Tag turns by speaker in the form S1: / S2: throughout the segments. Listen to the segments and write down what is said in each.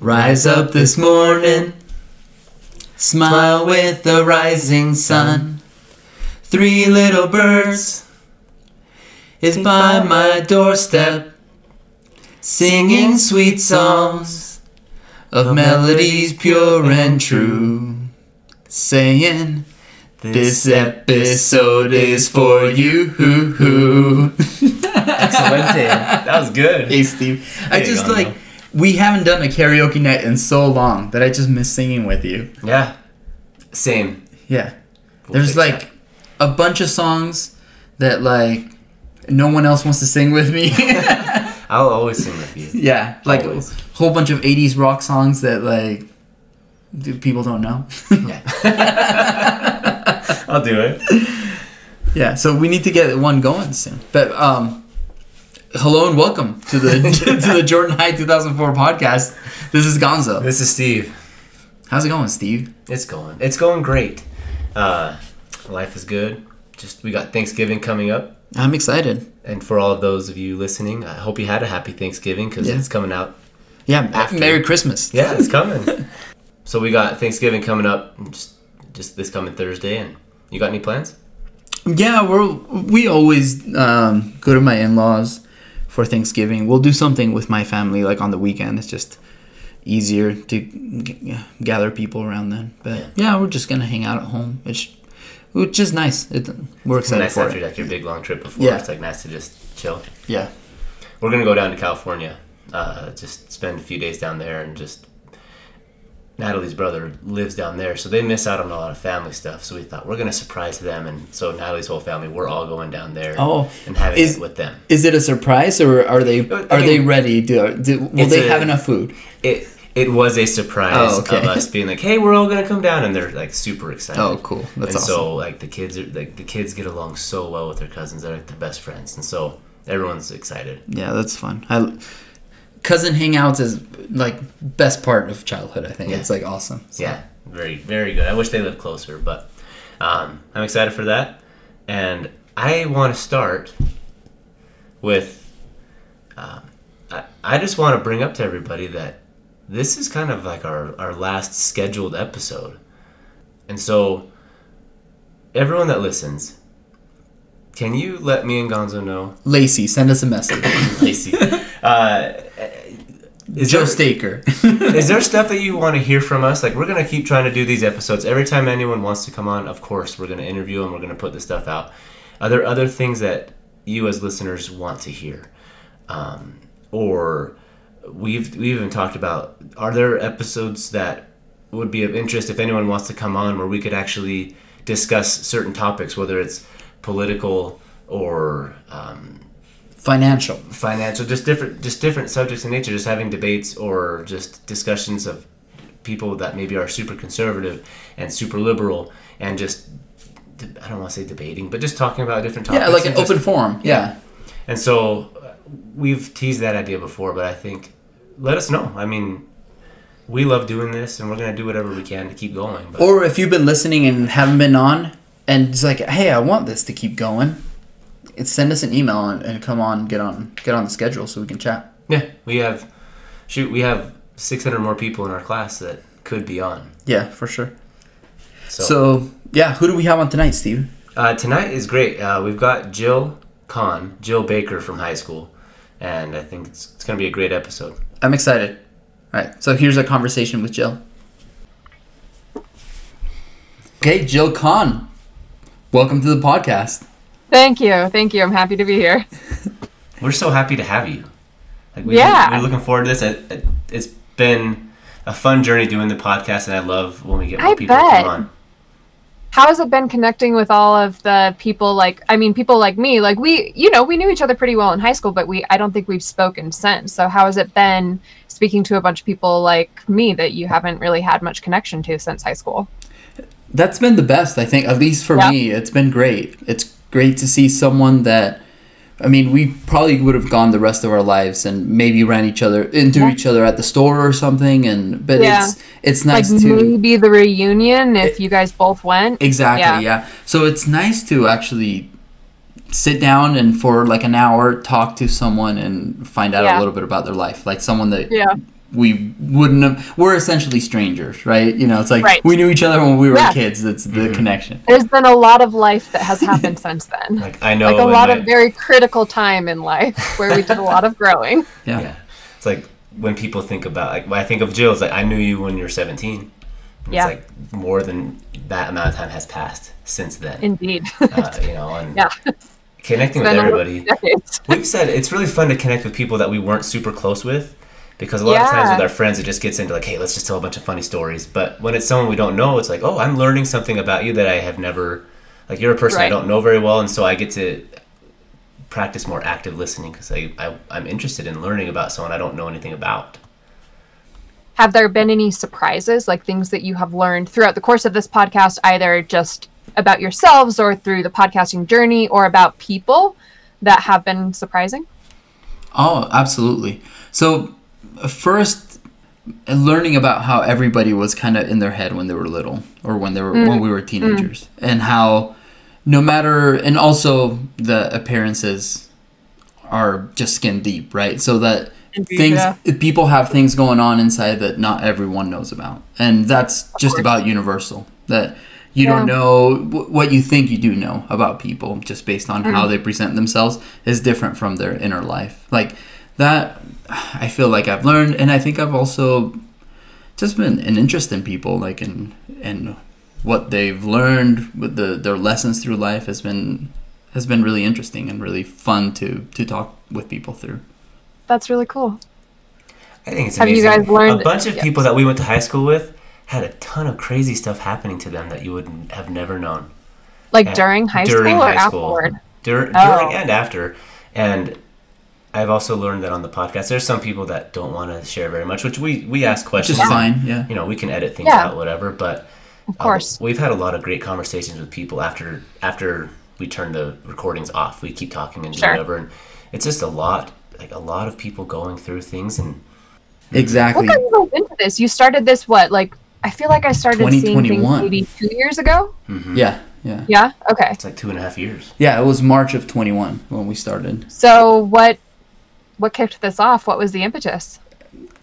S1: Rise up this morning, smile with the rising sun. Three little birds is by my doorstep, singing sweet songs of melodies pure and true, saying. This episode is for you.
S2: Excelente. That was good.
S1: Hey Steve, I
S2: There you
S1: just like
S2: man.
S1: We haven't done a karaoke night in so long that I just miss singing with you.
S2: Yeah. Same.
S1: Yeah,
S2: We'll
S1: there's like a bunch of songs that like no one else wants to sing with me.
S2: I'll always sing with you.
S1: yeah, like
S2: Always.
S1: a whole bunch of '80s rock songs that like people don't know.
S2: Yeah, I'll do it.
S1: yeah, so we need to get one going soon. But um, hello and welcome to the to the Jordan High 2004 podcast. This is Gonzo.
S2: This is Steve.
S1: How's it going, Steve?
S2: It's going. It's going great. Uh, life is good. Just we got Thanksgiving coming up,
S1: I'm excited.
S2: and for all of those of you listening, I hope you had a happy Thanksgiving because
S1: Yeah.
S2: it's coming out.
S1: Yeah,
S2: After.
S1: Merry Christmas.
S2: Yeah, it's coming. so we got Thanksgiving coming up just just this coming Thursday, and you got any plans?
S1: Yeah, we're we always um, go to my in-laws for Thanksgiving. We'll do something with my family like on the weekend. It's just easier to g- gather people around then. But yeah. we're just gonna hang out at home, which which is nice. It, we're excited
S2: nice
S1: for
S2: after
S1: it.
S2: your big long trip before.
S1: Yeah.
S2: It's like nice to just chill.
S1: Yeah,
S2: We're gonna go down to California, uh, just spend a few days down there, and just Natalie's brother lives down there, so they miss out on a lot of family stuff. So we thought we're gonna surprise them, and so Natalie's whole family, we're all going down there
S1: Oh,
S2: and having
S1: is-
S2: it with them.
S1: is it a surprise or are they are they ready? Do, do will they
S2: a-
S1: have enough food?
S2: It it was a surprise
S1: Oh, okay.
S2: of us being like, hey, we're all gonna come down, and they're like super excited.
S1: Oh, cool. That's awesome.
S2: and
S1: awesome.
S2: so like the kids are like the kids get along so well with their cousins. They're like the best friends, and so everyone's excited.
S1: Yeah, that's fun. I, cousin hangouts is like best part of childhood. I think
S2: Yeah.
S1: it's like awesome. So-
S2: Yeah, very very good. I wish they lived closer, but um, I'm excited for that, and I want to start with. Um, I, I just want to bring up to everybody that this is kind of like our, our last scheduled episode. And so, everyone that listens, can you let me and Gonzo know?
S1: Lacey, send us a message.
S2: Lacey, uh, is
S1: Joe
S2: there-
S1: Staker.
S2: is there stuff that you want to hear from us? Like we're gonna keep trying to do these episodes. Every time anyone wants to come on, of course, we're gonna interview and We're gonna put this stuff out. Are there other things that you as listeners want to hear, um, or we've we even talked about? Are there episodes that would be of interest if anyone wants to come on, where we could actually discuss certain topics, whether it's political or um,
S1: Financial.
S2: financial just different just different subjects in nature just having debates or just discussions of people that maybe are super conservative and super liberal and just i don't want to say debating but just talking about different topics
S1: Yeah, like an
S2: just-
S1: open forum. Yeah.
S2: and so we've teased that idea before but i think let us know i mean we love doing this and we're going to do whatever we can to keep going but
S1: Or if you've been listening and haven't been on, and it's like, hey, I want this to keep going, send us an email and, and come on, get on, get on the schedule so we can chat.
S2: yeah we have shoot we have 600 more people in our class that could be on
S1: Yeah, for sure.
S2: so,
S1: So yeah, who do we have on tonight, Steve?
S2: Uh, tonight is great. Uh, we've got Jill Conn, Jill Baker from high school, and I think it's, it's going to be a great episode.
S1: I'm excited. All right, so here's a conversation with Jill. Okay, Jill Conn, welcome to the podcast.
S3: Thank you. Thank you. I'm happy to be here.
S2: We're so happy to have you. Like we,
S3: Yeah.
S2: we're looking forward to this. It, it, it's been a fun journey doing the podcast, and I love when we get more
S3: I
S2: people to
S3: bet.
S2: come on.
S3: How has it been connecting with all of the people like I mean people like me like we you know we knew each other pretty well in high school but we I don't think we've spoken since. So how has it been speaking to a bunch of people like me that you haven't really had much connection to since high school?
S1: That's been the best, I think, at least for
S3: Yeah.
S1: me. It's been great. It's great to see someone that, I mean, we probably would have gone the rest of our lives and maybe ran each other into
S3: Yeah.
S1: each other at the store or something. And but
S3: Yeah.
S1: it's it's nice
S3: like
S1: to
S3: maybe the reunion if you guys both went.
S1: exactly
S3: Yeah.
S1: yeah. So it's nice to actually sit down and for like an hour talk to someone and find out a little bit about their life, like someone that
S3: Yeah.
S1: We wouldn't have. We're essentially strangers, right? You know, it's like
S3: Right.
S1: we knew each other when we were
S3: Yeah.
S1: kids. That's the
S2: Mhm.
S1: connection.
S3: There's been a lot of life that has happened since then.
S2: Like I know
S3: Like a lot
S2: my-
S3: of very critical time in life where we did a lot of growing.
S1: Yeah.
S2: yeah. It's like when people think about like when I think of Jill, it's like I knew you when you were 17. And
S3: Yeah.
S2: It's like more than that amount of time has passed since then.
S3: Indeed.
S2: uh, you know, and
S3: Yeah.
S2: connecting with everybody. We've said it's really fun to connect with people that we weren't super close with because a lot of times with our friends it just gets into like, hey, let's just tell a bunch of funny stories. But when it's someone we don't know, it's like, oh, I'm learning something about you that I have never like you're a person I don't know very well, and so I get to practice more active listening because I, I I'm interested in learning about someone I don't know anything about.
S3: Have there been any surprises, like things that you have learned throughout the course of this podcast, either just about yourselves or through the podcasting journey or about people that have been surprising?
S1: Oh, absolutely. So, first, uh, learning about how everybody was kind of in their head when they were little, or when they were when we were teenagers, and how no matter, and also the appearances are just skin deep, right? So that
S3: Indeed,
S1: things
S3: yeah.
S1: Uh, people have things going on inside that not everyone knows about, and that's just about universal. That you don't know wh- what you think you do know about people just based on how they present themselves is different from their inner life. Like that, I feel like I've learned, and I think I've also just been an interest in people, like in and what they've learned with the their lessons through life has been has been really interesting and really fun to to talk with people through.
S3: That's really cool.
S2: I think it's
S3: Have you
S2: amazing.
S3: guys learned-
S2: a bunch of
S3: Yeah.
S2: people that we went to high school with had a ton of crazy stuff happening to them that you would have never known.
S3: Like
S2: Yeah,
S3: during high
S2: during
S3: school or
S2: high school.
S3: afterward?
S2: Dur-
S3: Oh.
S2: During and after. And I've also learned that on the podcast, there's some people that don't want to share very much, which we, we ask
S1: Which
S2: questions.
S1: is fine, yeah.
S2: You know, we can edit things
S3: Yeah.
S2: out, whatever. But
S3: Of
S2: uh,
S3: course.
S2: we've had a lot of great conversations with people after after we turn the recordings off. We keep talking and
S3: Sure.
S2: whatever. And it's just a lot, like a lot of people going through things. And
S1: Exactly.
S3: What got you into this? You started this what? Like I feel like I started seeing things maybe two years ago.
S2: mhm,
S1: Yeah, yeah.
S3: Yeah. Okay.
S2: it's like two and a half years.
S1: Yeah, it was March of 21 when we started.
S3: So what? What kicked this off? What was the impetus?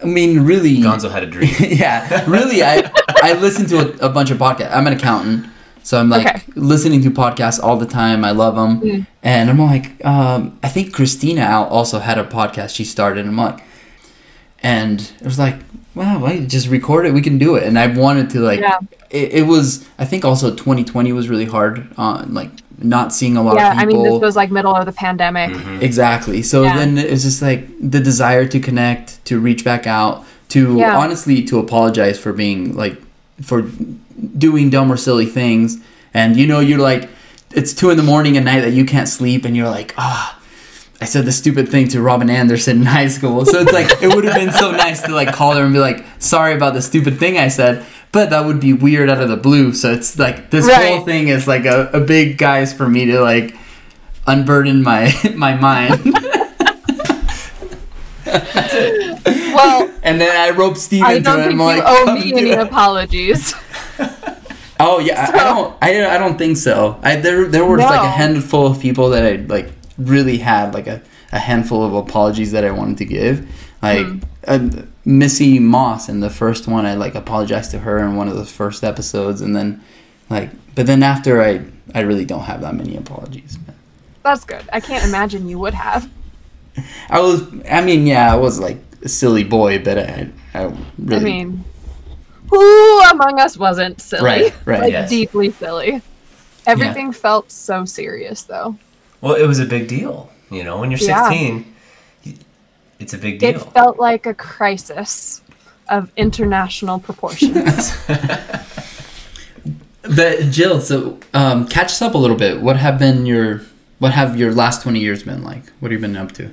S1: I mean, really.
S2: Gonzo had a dream.
S1: yeah, really. I I listen to a, a bunch of podcasts. I'm an accountant, so I'm like
S3: Okay.
S1: listening to podcasts all the time. I love them,
S3: Mm.
S1: and I'm like, um, I think Christina also had a podcast she started. And I'm like, and it was like, wow, why just record it? We can do it. And I wanted to like,
S3: Yeah.
S1: it, it was. I think also 2020 was really hard on like not seeing a lot
S3: yeah.
S1: of
S3: I mean, this was like middle of the pandemic.
S2: Mhm.
S1: Exactly. So
S3: Yeah.
S1: then it's just like the desire to connect, to reach back out, to
S3: Yeah.
S1: honestly to apologize for being like for doing dumb or silly things. And you know, you're like, it's two in the morning at night that you can't sleep, and you're like, ah. I said the stupid thing to Robin Anderson in high school. So it's like it would have been so nice to like call her and be like, "Sorry about the stupid thing I said," but that would be weird out of the blue. So it's like this
S3: Right.
S1: whole thing is like a, a big guys for me to like unburden my my mind.
S3: Well,
S1: and then I rope Steve
S3: I
S1: into it. I'm
S3: you
S1: like,
S3: owe me any
S1: it."
S3: apologies.
S1: Oh yeah, I- I don't. I, I don't think so. I there there was like a handful of people that I like really had like a, a handful of apologies that I wanted to give. Like
S3: Hmm.
S1: uh, Missy Moss in the first one, I like apologized to her in one of the first episodes, and then like, but then after I I really don't have that many apologies.
S3: That's good. I can't imagine you would have.
S1: I was. I mean, yeah, I was like a silly boy, but I I really.
S3: I mean, who among us wasn't silly?
S1: Right, right,
S3: like
S2: yes.
S3: deeply silly. Everything felt so serious, though.
S2: Well, it was a big deal. You know, when you're 16, y- it's a big deal.
S3: It felt like a crisis of international proportions.
S1: But Jill, so um, catch us up a little bit. What have been your what have your last twenty years been like? What have you been up to?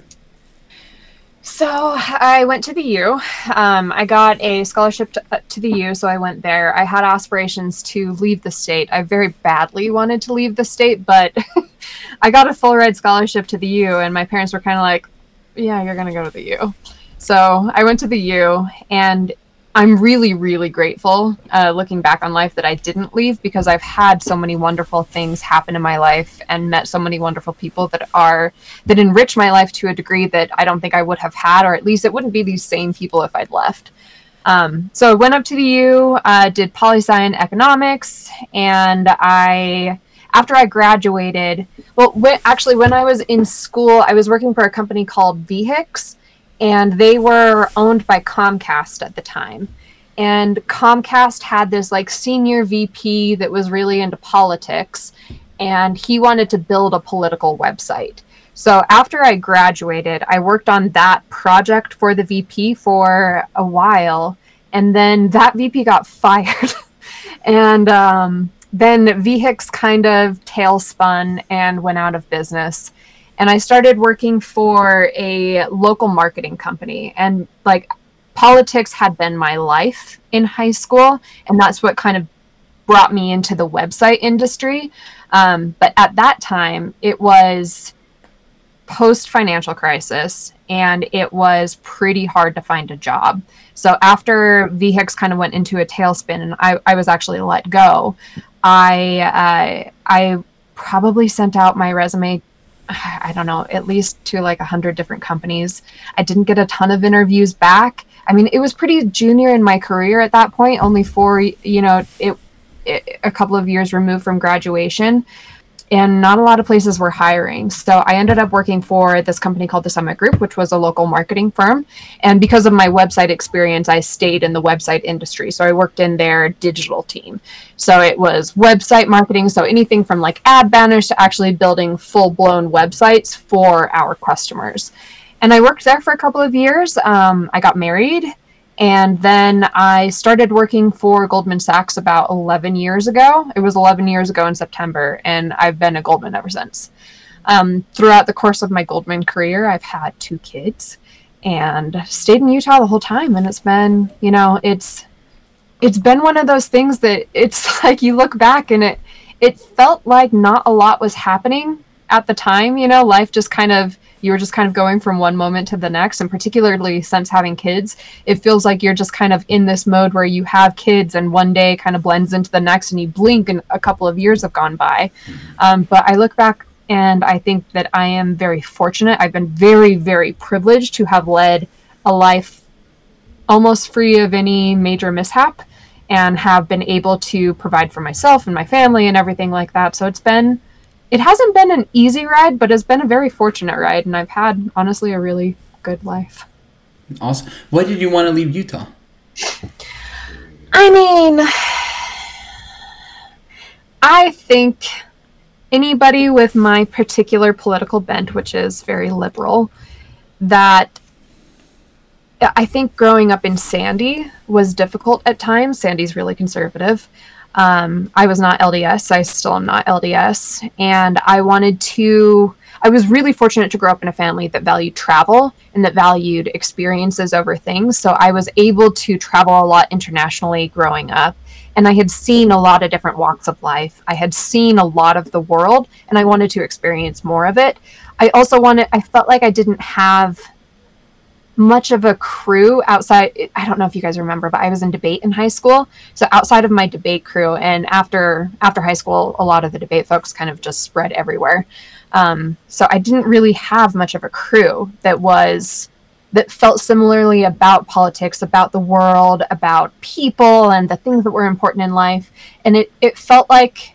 S3: So I went to the U. Um, I got a scholarship to, uh, to the U, so I went there. I had aspirations to leave the state. I very badly wanted to leave the state, but I got a full ride scholarship to the U, and my parents were kind of like, "Yeah, you're gonna go to the U." So I went to the U, and I'm really, really grateful uh, looking back on life that I didn't leave because I've had so many wonderful things happen in my life and met so many wonderful people that are that enrich my life to a degree that I don't think I would have had, or at least it wouldn't be these same people if I'd left. Um, so I went up to the U, uh, did poli sci and economics, and I after I graduated, well, actually when I was in school, I was working for a company called VHIX and they were owned by Comcast at the time. And Comcast had this like senior VP that was really into politics, and he wanted to build a political website. So after I graduated, I worked on that project for the VP for a while, and then that VP got fired. and um, then VHIX kind of tailspun and went out of business and I started working for a local marketing company. And like politics had been my life in high school, and that's what kind of brought me into the website industry. Um, but at that time, it was post financial crisis and it was pretty hard to find a job. So after VHIX kind of went into a tailspin and I, I was actually let go, I uh, I probably sent out my resume I don't know, at least to like a hundred different companies. I didn't get a ton of interviews back. I mean, it was pretty junior in my career at that point, only four, you know, it, it a couple of years removed from graduation and not a lot of places were hiring. So I ended up working for this company called the Summit Group, which was a local marketing firm. And because of my website experience, I stayed in the website industry. So I worked in their digital team. So it was website marketing. So anything from like ad banners to actually building full blown websites for our customers. And I worked there for a couple of years. Um, I got married and then I started working for Goldman Sachs about 11 years ago. It was 11 years ago in September, and I've been a Goldman ever since. Um, throughout the course of my Goldman career, I've had two kids and stayed in Utah the whole time. And it's been, you know, it's it's been one of those things that it's like you look back and it it felt like not a lot was happening at the time. You know, life just kind of you were just kind of going from one moment to the next and particularly since having kids it feels like you're just kind of in this mode where you have kids and one day kind of blends into the next and you blink and a couple of years have gone by. Mm-hmm. um, but i look back and i think that i am very fortunate. I've been very very privileged to have led a life almost free of any major mishap and have been able to provide for myself and my family and everything like that. So it's been it hasn't been an easy ride, but it's been a very fortunate ride, and I've had honestly a really good life.
S1: Awesome. Why did you want to leave Utah?
S3: I mean, I think anybody with my particular political bent, which is very liberal, that I think growing up in Sandy was difficult at times. Sandy's really conservative. Um, I was not LDS. I still am not LDS. And I wanted to, I was really fortunate to grow up in a family that valued travel and that valued experiences over things. So I was able to travel a lot internationally growing up. And I had seen a lot of different walks of life. I had seen a lot of the world and I wanted to experience more of it. I also wanted, I felt like I didn't have much of a crew outside i don't know if you guys remember but i was in debate in high school. So outside of my debate crew and after after high school a lot of the debate folks kind of just spread everywhere. Um, so i didn't really have much of a crew that was that felt similarly about politics about the world about people and the things that were important in life. And it, it felt like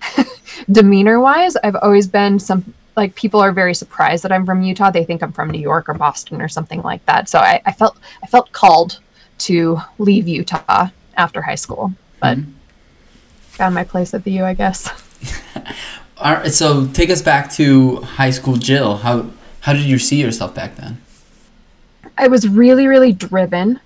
S3: demeanor wise i've always been some like people are very surprised that I'm from Utah. They think I'm from New York or Boston or something like that. So I, I felt I felt called to leave Utah after high school, but mm-hmm. found my place at the U, I guess.
S1: All right, so take us back to high school, Jill. How how did you see yourself back then?
S3: I was really, really driven.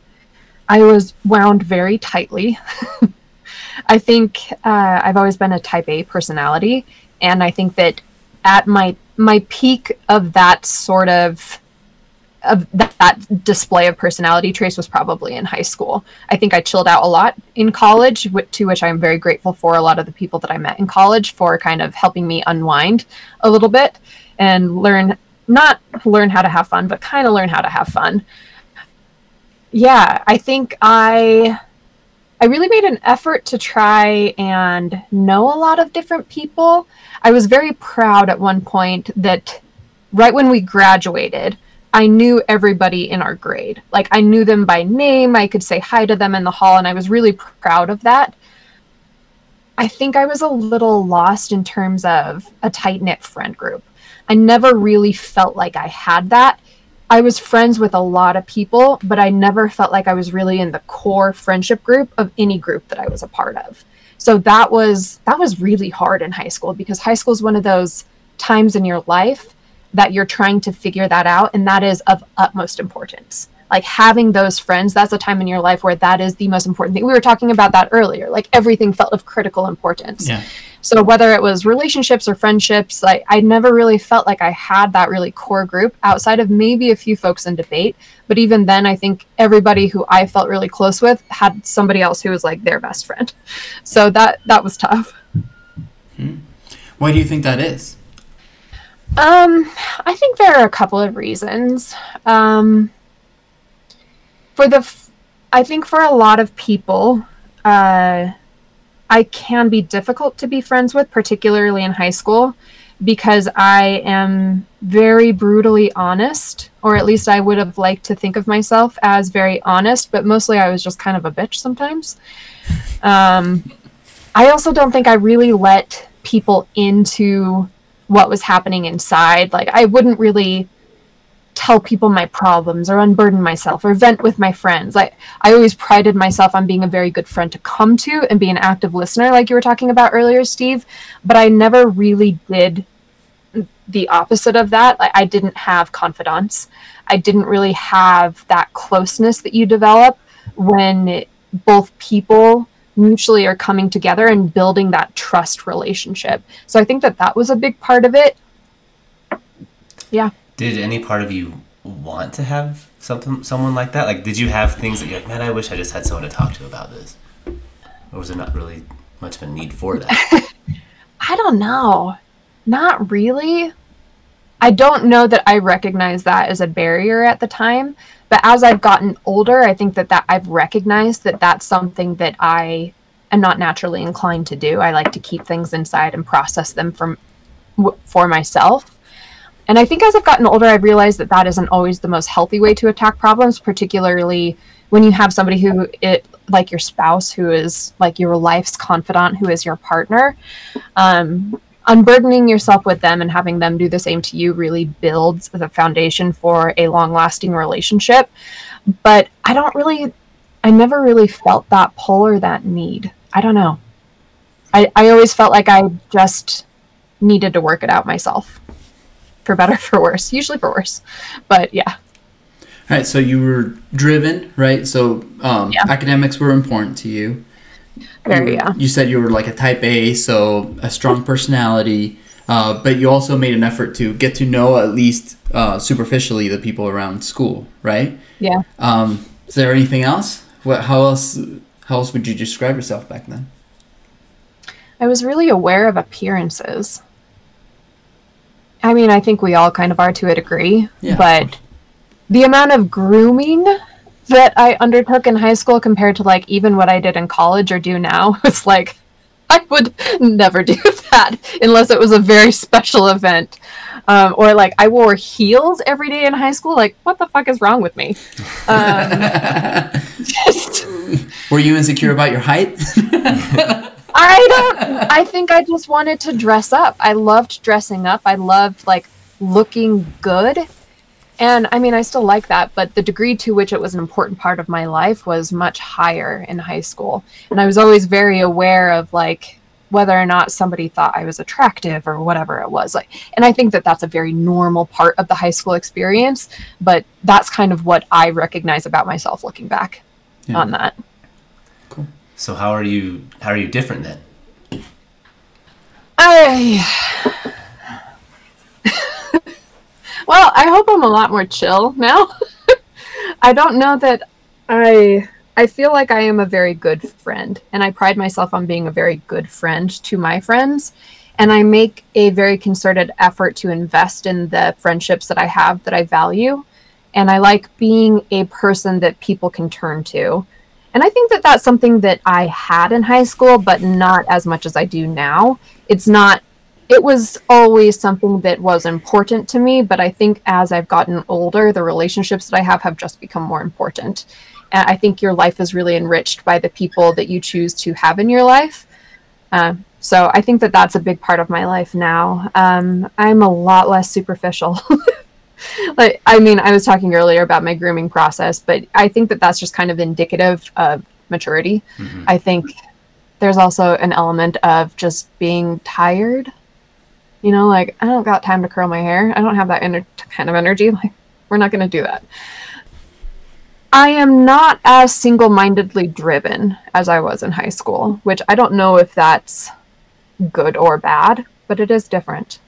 S3: I was wound very tightly. I think uh, I've always been a type A personality, and I think that at my my peak of that sort of of that, that, display of personality traits was probably in high school. I think I chilled out a lot in college, to which I'm very grateful for a lot of the people that I met in college for kind of helping me unwind a little bit and learn not learn how to have fun, but kind of learn how to have fun. yeah, I think I I really made an effort to try and know a lot of different people. I was very proud at one point that right when we graduated, I knew everybody in our grade. Like I knew them by name, I could say hi to them in the hall and I was really proud of that. I think I was a little lost in terms of a tight knit friend group. I never really felt like I had that. I was friends with a lot of people, but I never felt like I was really in the core friendship group of any group that I was a part of. So that was that was really hard in high school because high school is one of those times in your life that you're trying to figure that out and that is of utmost importance like having those friends that's a time in your life where that is the most important thing we were talking about that earlier like everything felt of critical importance
S1: Yeah.
S3: so whether it was relationships or friendships like i never really felt like i had that really core group outside of maybe a few folks in debate but even then i think everybody who i felt really close with had somebody else who was like their best friend so that that was tough Hmm.
S1: Why do you think that is?
S3: Um, I think there are a couple of reasons. Um, for the, f- I think for a lot of people, uh, I can be difficult to be friends with, particularly in high school, because I am very brutally honest, or at least I would have liked to think of myself as very honest, but mostly I was just kind of a bitch sometimes. Um, I also don't think I really let people into what was happening inside. Like I wouldn't really tell people my problems or unburden myself or vent with my friends. Like I always prided myself on being a very good friend to come to and be an active listener like you were talking about earlier, Steve, but I never really did the opposite of that. Like I didn't have confidants. I didn't really have that closeness that you develop when both people mutually are coming together and building that trust relationship. So I think that that was a big part of it. Yeah.
S2: Did any part of you want to have something, someone like that? Like, did you have things that you're like, man, I wish I just had someone to talk to about this? Or was there not really much of a need for that?
S3: I don't know. Not really. I don't know that I recognize that as a barrier at the time, but as I've gotten older, I think that that I've recognized that that's something that I am not naturally inclined to do. I like to keep things inside and process them from for myself. And I think as I've gotten older, I've realized that that isn't always the most healthy way to attack problems, particularly when you have somebody who it like your spouse who is like your life's confidant who is your partner. Um, unburdening yourself with them and having them do the same to you really builds the foundation for a long lasting relationship. But i don't really i never really felt that pull or that need. I don't know. I, I always felt like i just needed to work it out myself for better for worse usually for worse but yeah
S1: All right, so you were driven, right? So um,
S3: Yeah.
S1: academics were important to you.
S3: very
S1: you,
S3: yeah
S1: You said you were like a type A, so a strong personality, uh, but you also made an effort to get to know at least uh, superficially the people around school, right?
S3: yeah
S1: Um, is there anything else? What? How else? How else would you describe yourself back then?
S3: I was really aware of appearances. I mean, I think we all kind of are to a degree,
S1: Yeah,
S3: but the amount of grooming that I undertook in high school compared to like even what I did in college or do now, it's like I would never do that unless it was a very special event. Um, or like I wore heels every day in high school. Like, what the fuck is wrong with me? Um, just,
S1: Were you insecure about your height?
S3: I don't. I think I just wanted to dress up. I loved dressing up. I loved like looking good. And I mean, I still like that, but the degree to which it was an important part of my life was much higher in high school. And I was always very aware of like whether or not somebody thought I was attractive or whatever it was. Like, and I think that that's a very normal part of the high school experience, but that's kind of what I recognize about myself looking back
S1: Yeah.
S3: on that.
S2: So how are you? How are you different then?
S3: I well, I hope I'm a lot more chill now. I don't know that I I feel like I am a very good friend and I pride myself on being a very good friend to my friends and I make a very concerted effort to invest in the friendships that I have that I value and I like being a person that people can turn to. And I think that that's something that I had in high school, but not as much as I do now. It's not, it was always something that was important to me, but I think as I've gotten older, the relationships that I have have just become more important. And I think your life is really enriched by the people that you choose to have in your life. Uh, so I think that that's a big part of my life now. Um, I'm a lot less superficial. like I mean, I was talking earlier about my grooming process, but I think that that's just kind of indicative of maturity. Mm-hmm. I think there's also an element of just being tired. You know, like I don't got time to curl my hair. I don't have that ener- kind of energy. Like we're not going to do that. I am not as single-mindedly driven as I was in high school, which I don't know if that's good or bad, but it is different.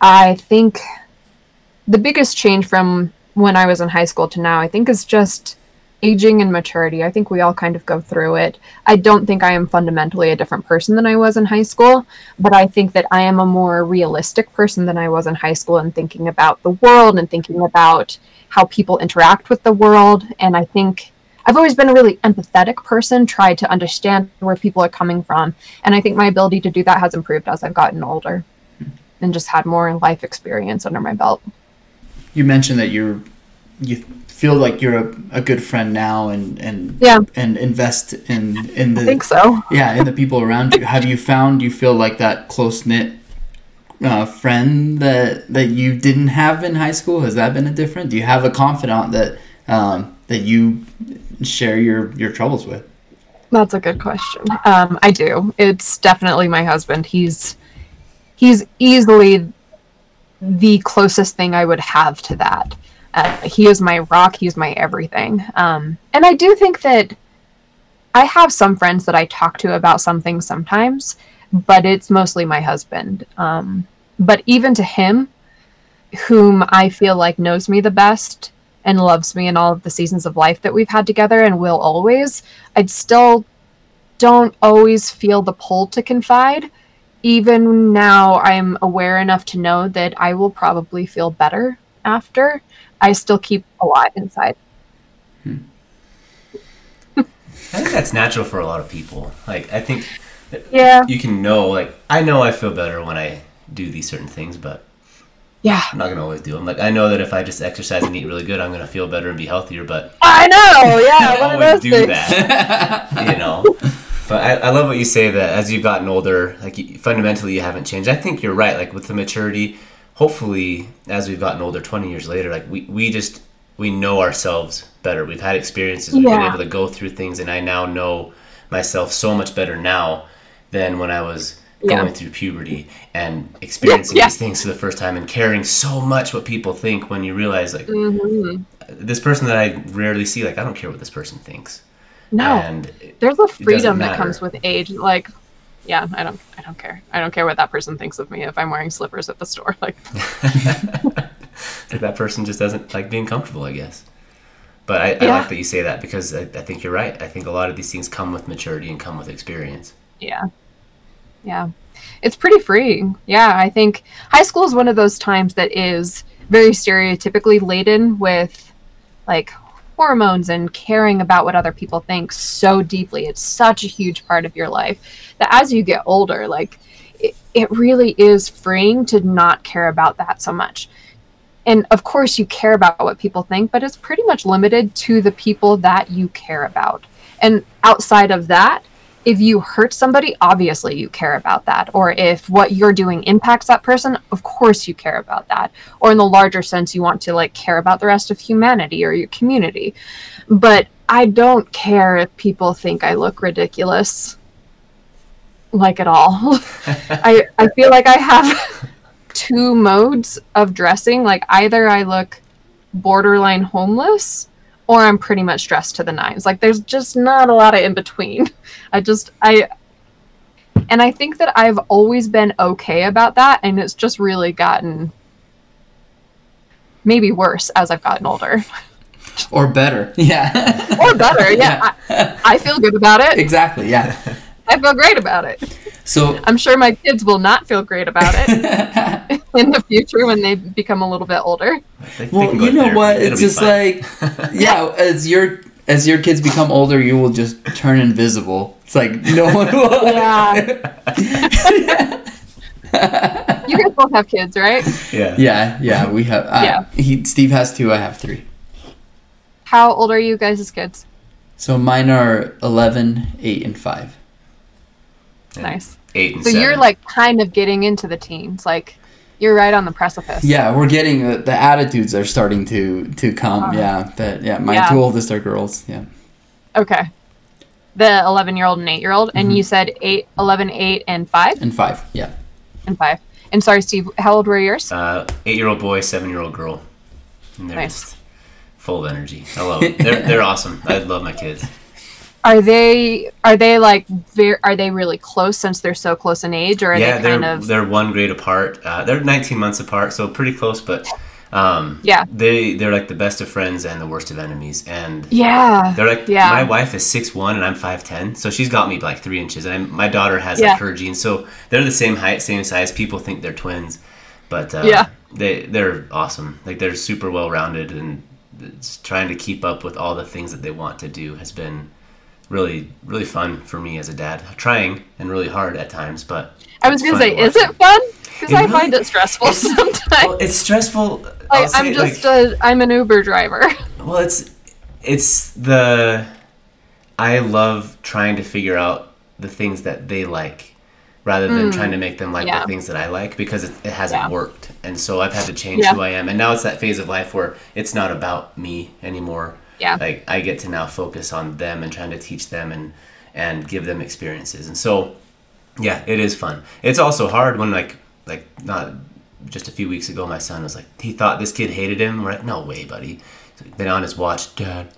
S3: I think the biggest change from when I was in high school to now, I think, is just aging and maturity. I think we all kind of go through it. I don't think I am fundamentally a different person than I was in high school, but I think that I am a more realistic person than I was in high school and thinking about the world and thinking about how people interact with the world. And I think I've always been a really empathetic person, tried to understand where people are coming from. And I think my ability to do that has improved as I've gotten older and just had more life experience under my belt
S1: you mentioned that you're you feel like you're a, a good friend now and and
S3: yeah.
S1: and invest in in the
S3: I think so.
S1: yeah in the people around you. Have you found you feel like that close knit uh, friend that that you didn't have in high school? Has that been a different do you have a confidant that um, that you share your your troubles with?
S3: That's a good question. Um, i do. It's definitely my husband. He's he's easily the closest thing I would have to that. Uh, he is my rock. He's my everything. Um, and I do think that I have some friends that I talk to about some things sometimes, but it's mostly my husband. Um, but even to him, whom I feel like knows me the best and loves me in all of the seasons of life that we've had together and will always, I'd still don't always feel the pull to confide even now I'm aware enough to know that I will probably feel better after. I still keep a lot inside. Hmm.
S2: I think that's natural for a lot of people. Like I think
S3: yeah.
S2: you can know like I know I feel better when I do these certain things, but
S3: yeah,
S2: I'm not gonna always do them. Like I know that if I just exercise and eat really good, I'm gonna feel better and be healthier. But
S3: I know, yeah, I always do things.
S2: that. you know, but I, I love what you say that as you've gotten older, like fundamentally you haven't changed. I think you're right. Like with the maturity, hopefully as we've gotten older, 20 years later, like we, we just we know ourselves better. We've had experiences. We've yeah. been able to go through things, and I now know myself so much better now than when I was going yeah. through puberty and experiencing yeah, yeah. these things for the first time and caring so much what people think when you realize like mm-hmm. this person that I rarely see like I don't care what this person thinks
S3: no, and there's a freedom that comes with age. Like, yeah, I don't, I don't care. I don't care what that person thinks of me if I'm wearing slippers at the store. Like,
S2: that person just doesn't like being comfortable, I guess. But I, yeah. I like that you say that because I, I think you're right. I think a lot of these things come with maturity and come with experience.
S3: Yeah, yeah, it's pretty freeing. Yeah, I think high school is one of those times that is very stereotypically laden with like hormones and caring about what other people think so deeply. It's such a huge part of your life that as you get older, like it, it really is freeing to not care about that so much. And of course, you care about what people think, but it's pretty much limited to the people that you care about. And outside of that, if you hurt somebody, obviously you care about that. Or if what you're doing impacts that person, of course you care about that. Or in the larger sense, you want to like care about the rest of humanity or your community. But I don't care if people think I look ridiculous. Like at all. I I feel like I have two modes of dressing. Like either I look borderline homeless or I'm pretty much dressed to the nines. Like there's just not a lot of in between. I just I and I think that I've always been okay about that and it's just really gotten maybe worse as I've gotten older.
S1: Or better. Yeah.
S3: or better. Yeah. yeah. I, I feel good about it.
S1: Exactly. Yeah.
S3: I feel great about it.
S1: So
S3: I'm sure my kids will not feel great about it. in the future when they become a little bit older.
S2: They- they
S1: Well,
S2: can
S1: you know
S2: therapy.
S1: what?
S2: It'll
S1: It's just
S2: fine.
S1: like, yeah, as your as your kids become older, you will just turn invisible. It's like no one will.
S3: Yeah. You guys both have kids, right?
S2: yeah.
S1: yeah, yeah. We have. Uh,
S3: Yeah.
S1: He Steve has two. I have three.
S3: How old are you guys as kids?
S1: So mine are 11, 8, and 5.
S2: And
S3: Nice.
S2: Eight and
S3: So
S2: seven.
S3: you're like kind of getting into the teens, like you're right on the precipice.
S1: Yeah, we're getting uh, the attitudes are starting to to come.
S3: Uh-huh.
S1: Yeah, that yeah, my
S3: Yeah.
S1: two oldest are girls. Yeah,
S3: Okay. The 11 year old and 8 year old, and
S1: Mhm.
S3: you said 8, 11, 8, and 5?
S1: and five. Yeah,
S3: And 5. And sorry, Steve, how old were yours?
S2: uh, eight-year-old boy, seven-year-old girl. And they're
S3: Nice.
S2: just full of energy. I love them. They're, they're awesome. I love my kids.
S3: Are they are they like very are they really close since they're so close in age, or are
S2: yeah,
S3: they
S2: they're
S3: of
S2: they're one grade apart. Uh, they're 19 months apart, so pretty close. But um,
S3: Yeah.
S2: they they're like the best of friends and the worst of enemies. And
S3: yeah
S2: they're like
S3: Yeah.
S2: my wife is six one and I'm five ten, so she's got me like three inches, and I'm, my daughter has
S3: Yeah.
S2: like her genes, so they're the same height, same size. People think they're twins, but uh,
S3: Yeah.
S2: they they're awesome. Like they're super well rounded, and trying to keep up with all the things that they want to do has been really really fun for me as a dad. Trying and really hard at times, but
S3: I was gonna say, is it fun? Because I
S2: really-
S3: find it stressful sometimes.
S2: Well, it's stressful.
S3: Like, I'm just
S2: like-
S3: a I'm an Uber driver.
S2: Well, it's it's the I love trying to figure out the things that they like rather than
S3: Mm.
S2: trying to make them like
S3: Yeah.
S2: the things that I like because it, it hasn't
S3: Yeah.
S2: worked. And so I've had to change
S3: Yeah.
S2: who I am. And now it's that phase of life where it's not about me anymore.
S3: Yeah.
S2: Like I get to now focus on them and trying to teach them and and give them experiences. And so yeah, it is fun. It's also hard when like like not just a few weeks ago my son was like he thought this kid hated him. We're like, no way, buddy. Then on his watch, Dad,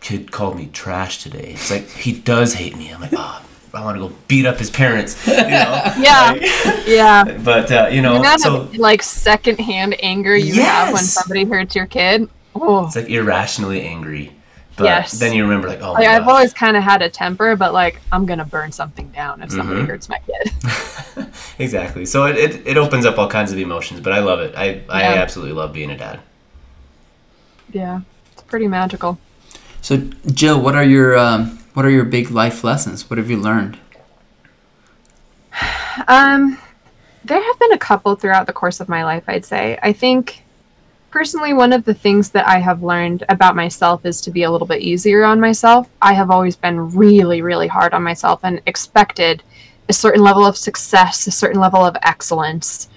S2: kid called me trash today. It's like he does hate me. I'm like, oh, I want to go beat up his parents. You know?
S3: Yeah.
S2: Like,
S3: yeah.
S2: but uh, you know, so
S3: like secondhand anger you have when somebody hurts your kid. Oh,
S2: it's like irrationally angry. But
S3: Yes.
S2: then you remember like, oh my
S3: like I've
S2: gosh.
S3: always kind of had a temper, but like I'm gonna burn something down if somebody
S2: Mhm.
S3: hurts my kid.
S2: exactly. So it, it, it opens up all kinds of emotions, but I love it. I, I absolutely love being a dad.
S3: Yeah, it's pretty magical.
S1: So Jill, what are your um, what are your big life lessons? What have you learned?
S3: Um, there have been a couple throughout the course of my life, I'd say. I think personally, one of the things that I have learned about myself is to be a little bit easier on myself. I have always been really, really hard on myself and expected a certain level of success, a certain level of excellence.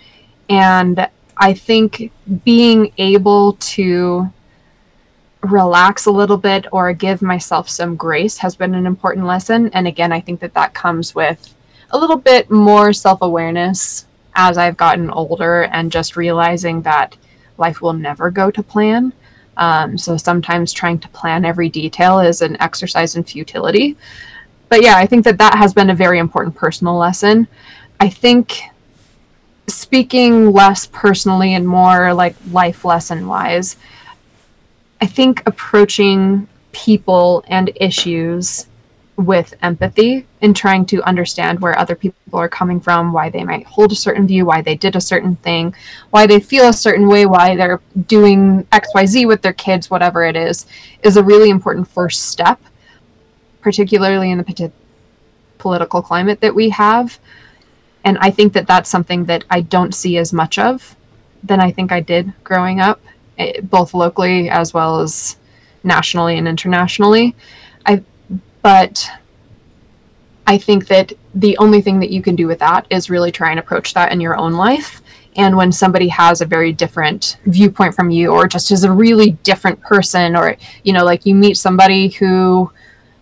S3: And I think being able to relax a little bit or give myself some grace has been an important lesson. And again, I think that that comes with a little bit more self awareness as I've gotten older and just realizing that life will never go to plan. Um, so sometimes trying to plan every detail is an exercise in futility. But yeah, I think that that has been a very important personal lesson. I think speaking less personally and more like life lesson wise, I think approaching people and issues with empathy and trying to understand where other people are coming from, why they might hold a certain view, why they did a certain thing, why they feel a certain way, why they're doing XYZ with their kids, whatever it is, is a really important first step, particularly in the political climate that we have. And I think that that's something that I don't see as much of than I think I did growing up, eh, both locally as well as nationally and internationally. But I think that the only thing that you can do with that is really try and approach that in your own life. And when somebody has a very different viewpoint from you, or just is a really different person, or, you know, like you meet somebody who,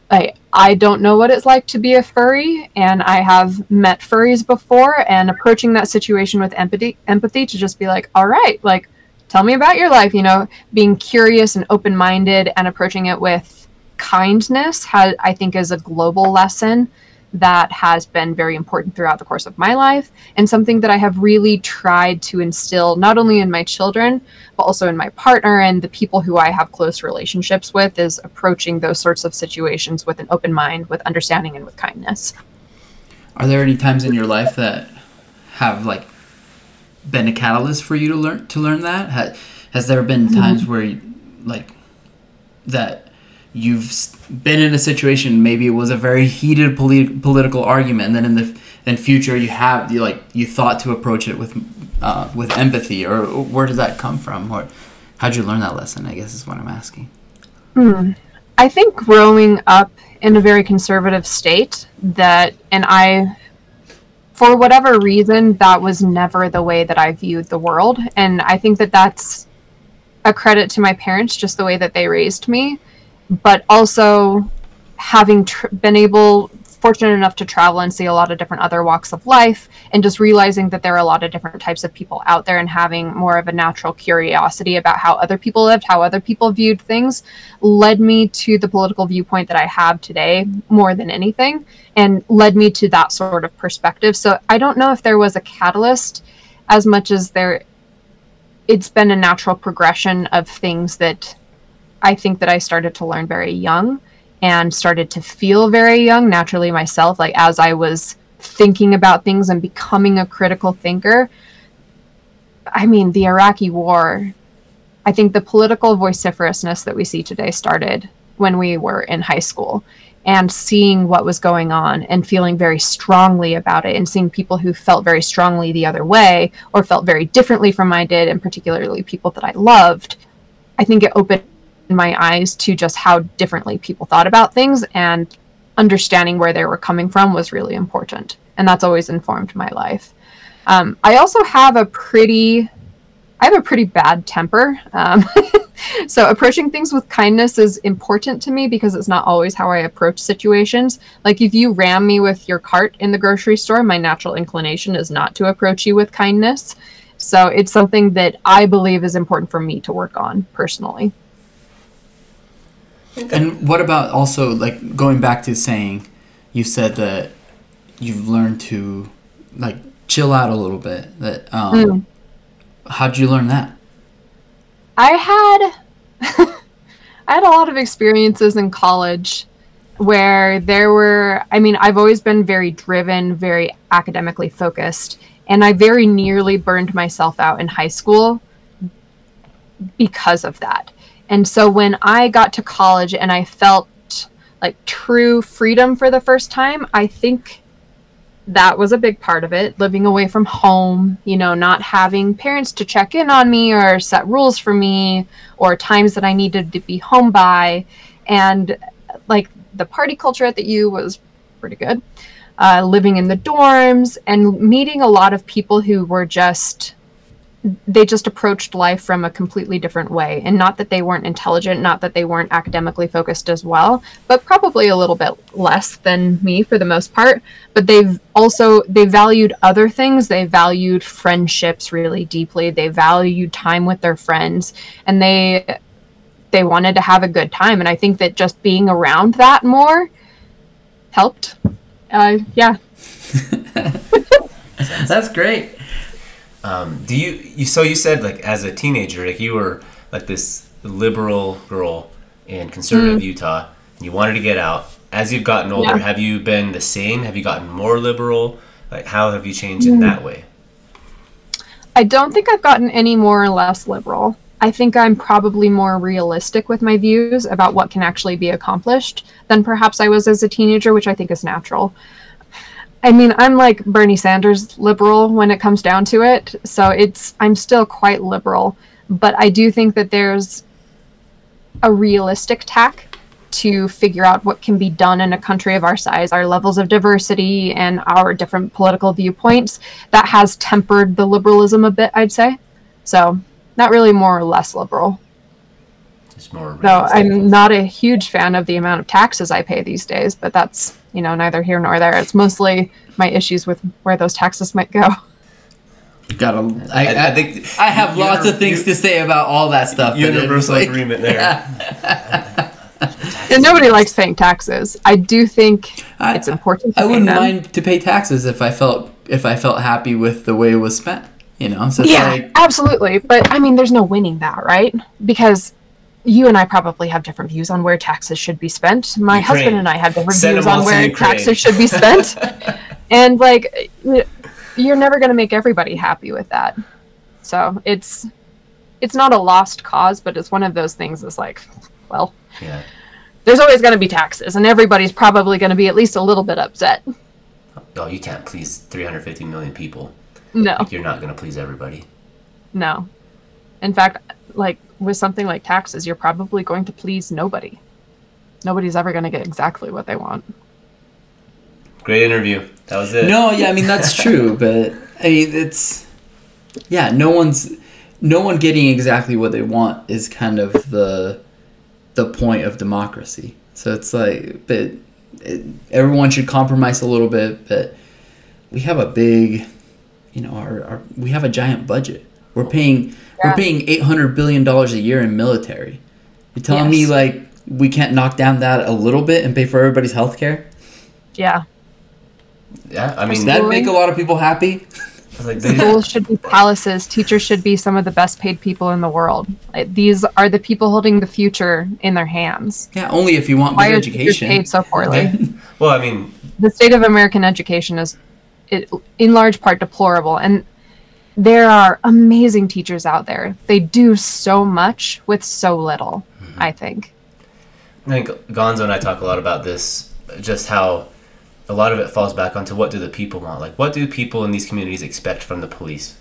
S3: like, I don't know what it's like to be a furry, and I have met furries before, and approaching that situation with empathy, empathy to just be like, all right, like, tell me about your life, you know, being curious and open minded and approaching it with kindness has I think is a global lesson that has been very important throughout the course of my life and something that I have really tried to instill not only in my children but also in my partner and the people who I have close relationships with is approaching those sorts of situations with an open mind with understanding and with kindness.
S1: Are there any times in your life that have like been a catalyst for you to learn to learn that? Has, has there been mm-hmm. times where, you, like, that you've been in a situation? Maybe it was a very heated polit- political argument, and then in the in future you have you like you thought to approach it with uh, with empathy, or where did that come from, or how'd you learn that lesson? I guess is what I'm asking.
S3: I think growing up in a very conservative state that and I for whatever reason that was never the way that I viewed the world and I think that that's a credit to my parents just the way that they raised me but also having tr- been able fortunate enough to travel and see a lot of different other walks of life and just realizing that there are a lot of different types of people out there and having more of a natural curiosity about how other people lived how other people viewed things led me to the political viewpoint that I have today more than anything and led me to that sort of perspective. So I don't know if there was a catalyst as much as there it's been a natural progression of things that I think that I started to learn very young and started to feel very young naturally myself like as I was thinking about things and becoming a critical thinker. I mean, the Iraqi war I think the political vociferousness that we see today started when we were in high school and seeing what was going on and feeling very strongly about it and seeing people who felt very strongly the other way or felt very differently from I did and particularly people that I loved I think it opened my eyes to just how differently people thought about things and understanding where they were coming from was really important and that's always informed my life um, I also have a pretty I have a pretty bad temper. Um, so approaching things with kindness is important to me because it's not always how I approach situations. Like if you ram me with your cart in the grocery store, my natural inclination is not to approach you with kindness. So it's something that I believe is important for me to work on personally.
S1: And what about also like going back to saying, you said that you've learned to like chill out a little bit. That um,
S3: Mm.
S1: how'd you learn that?
S3: I had I had a lot of experiences in college where there were I mean I've always been very driven, very academically focused, and I very nearly burned myself out in high school because of that. And so when I got to college and I felt like true freedom for the first time, I think that was a big part of it living away from home you know not having parents to check in on me or set rules for me or times that i needed to be home by. And like the party culture at the u was pretty good uh, living in the dorms and meeting a lot of people who were just they just approached life from a completely different way. And not that they weren't intelligent not that they weren't academically focused as well but probably a little bit less than me for the most part. But they've also they valued other things. They valued friendships really deeply. They valued time with their friends. And they they wanted to have a good time. And i think that just being around that more helped. Uh, yeah.
S1: That's great.
S2: Um, do you, you so you said like as a teenager like you were like this liberal girl in conservative Utah and you wanted to get out as you've gotten older
S3: Yeah.
S2: have you been the same have you gotten more liberal like how have you changed in that way
S3: I don't think I've gotten any more or less liberal. I think I'm probably more realistic with my views about what can actually be accomplished than perhaps I was as a teenager, which I think is natural. I mean, I'm like Bernie Sanders liberal when it comes down to it. So it's I'm still quite liberal, but I do think that there's a realistic tack to figure out what can be done in a country of our size, our levels of diversity and our different political viewpoints that has tempered the liberalism a bit, I'd say. So, not really more or less liberal.
S2: It's more
S3: Though
S2: realistic.
S3: I'm not a huge fan of the amount of taxes I pay these days, but that's, you know, neither here nor there. It's mostly my issues with where those taxes might go.
S1: Got a. I,
S2: I,
S1: I,
S2: I think
S1: I have lots of things to say about all that stuff.
S2: universal
S1: like-
S2: agreement there
S3: And nobody likes paying taxes. I do think
S1: I-
S3: it's important to
S1: I
S3: pay
S1: wouldn't
S3: them.
S1: mind to pay taxes if I felt if I felt happy with the way it was spent. You know, so
S3: yeah,
S1: like
S3: absolutely. But I mean, there's no winning that, right? Because you and I probably have different views on where taxes should be spent. My
S2: Ukraine.
S3: husband and I have different
S2: Send
S3: views on where
S2: Ukraine.
S3: taxes should be spent. and like, you're never going to make everybody happy with that. So it's it's not a lost cause, but it's one of those things. That's like, well,
S2: Yeah.
S3: there's always going to be taxes, and everybody's probably going to be at least a little bit upset.
S2: Oh, you can't please 350 million people.
S3: No,
S2: Like, you're not gonna please everybody.
S3: no. In fact, like with something like taxes, you're probably going to please nobody. Nobody's ever going to get exactly what they want.
S2: Great interview. That was it.
S1: No, yeah, I mean that's true, but I mean it's yeah, no one's no one getting exactly what they want is kind of the the point of democracy. So it's like, but it, everyone should compromise a little bit, but we have a big, you know, our, our we have a giant budget. We're paying
S3: Yeah.
S1: we're paying eight hundred billion dollars a year in military. You're telling me like we can't knock down that a little bit and pay for everybody's health care?
S3: Yeah,
S2: Yeah, I mean,
S1: that make a lot of people happy?
S2: like they,
S3: schools should be palaces. Teachers should be some of the best paid people in the world. Like, these are the people holding the future in their hands.
S1: Yeah, only if you want
S3: Why
S1: good
S3: are teachers
S1: education.
S3: paid so poorly?
S2: well, I mean,
S3: the state of American education is, it, in large part, deplorable. And there are amazing teachers out there. They do so much with so little. Mm-hmm. I think.
S2: I think Gonzo and I talk a lot about this, just how a lot of it falls back onto what do the people want? Like, what do people in these communities expect from the police?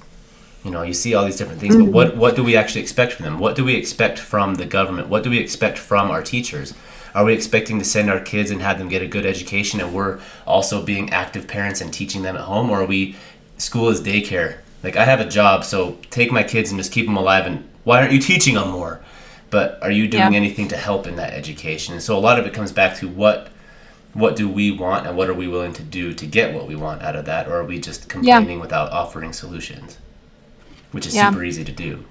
S2: You know, you see all these different things, but mm-hmm. what what do we actually expect from them? What do we expect from the government? What do we expect from our teachers? Are we expecting to send our kids and have them get a good education, and we're also being active parents and teaching them at home, or are we school is daycare? Like, I have a job, so take my kids and just keep them alive, and why aren't you teaching them more? But are you doing
S3: Yeah.
S2: anything to help in that education? And so a lot of it comes back to what what do we want and what are we willing to do to get what we want out of that or are we just complaining without offering solutions which is
S3: Yeah.
S2: super easy to do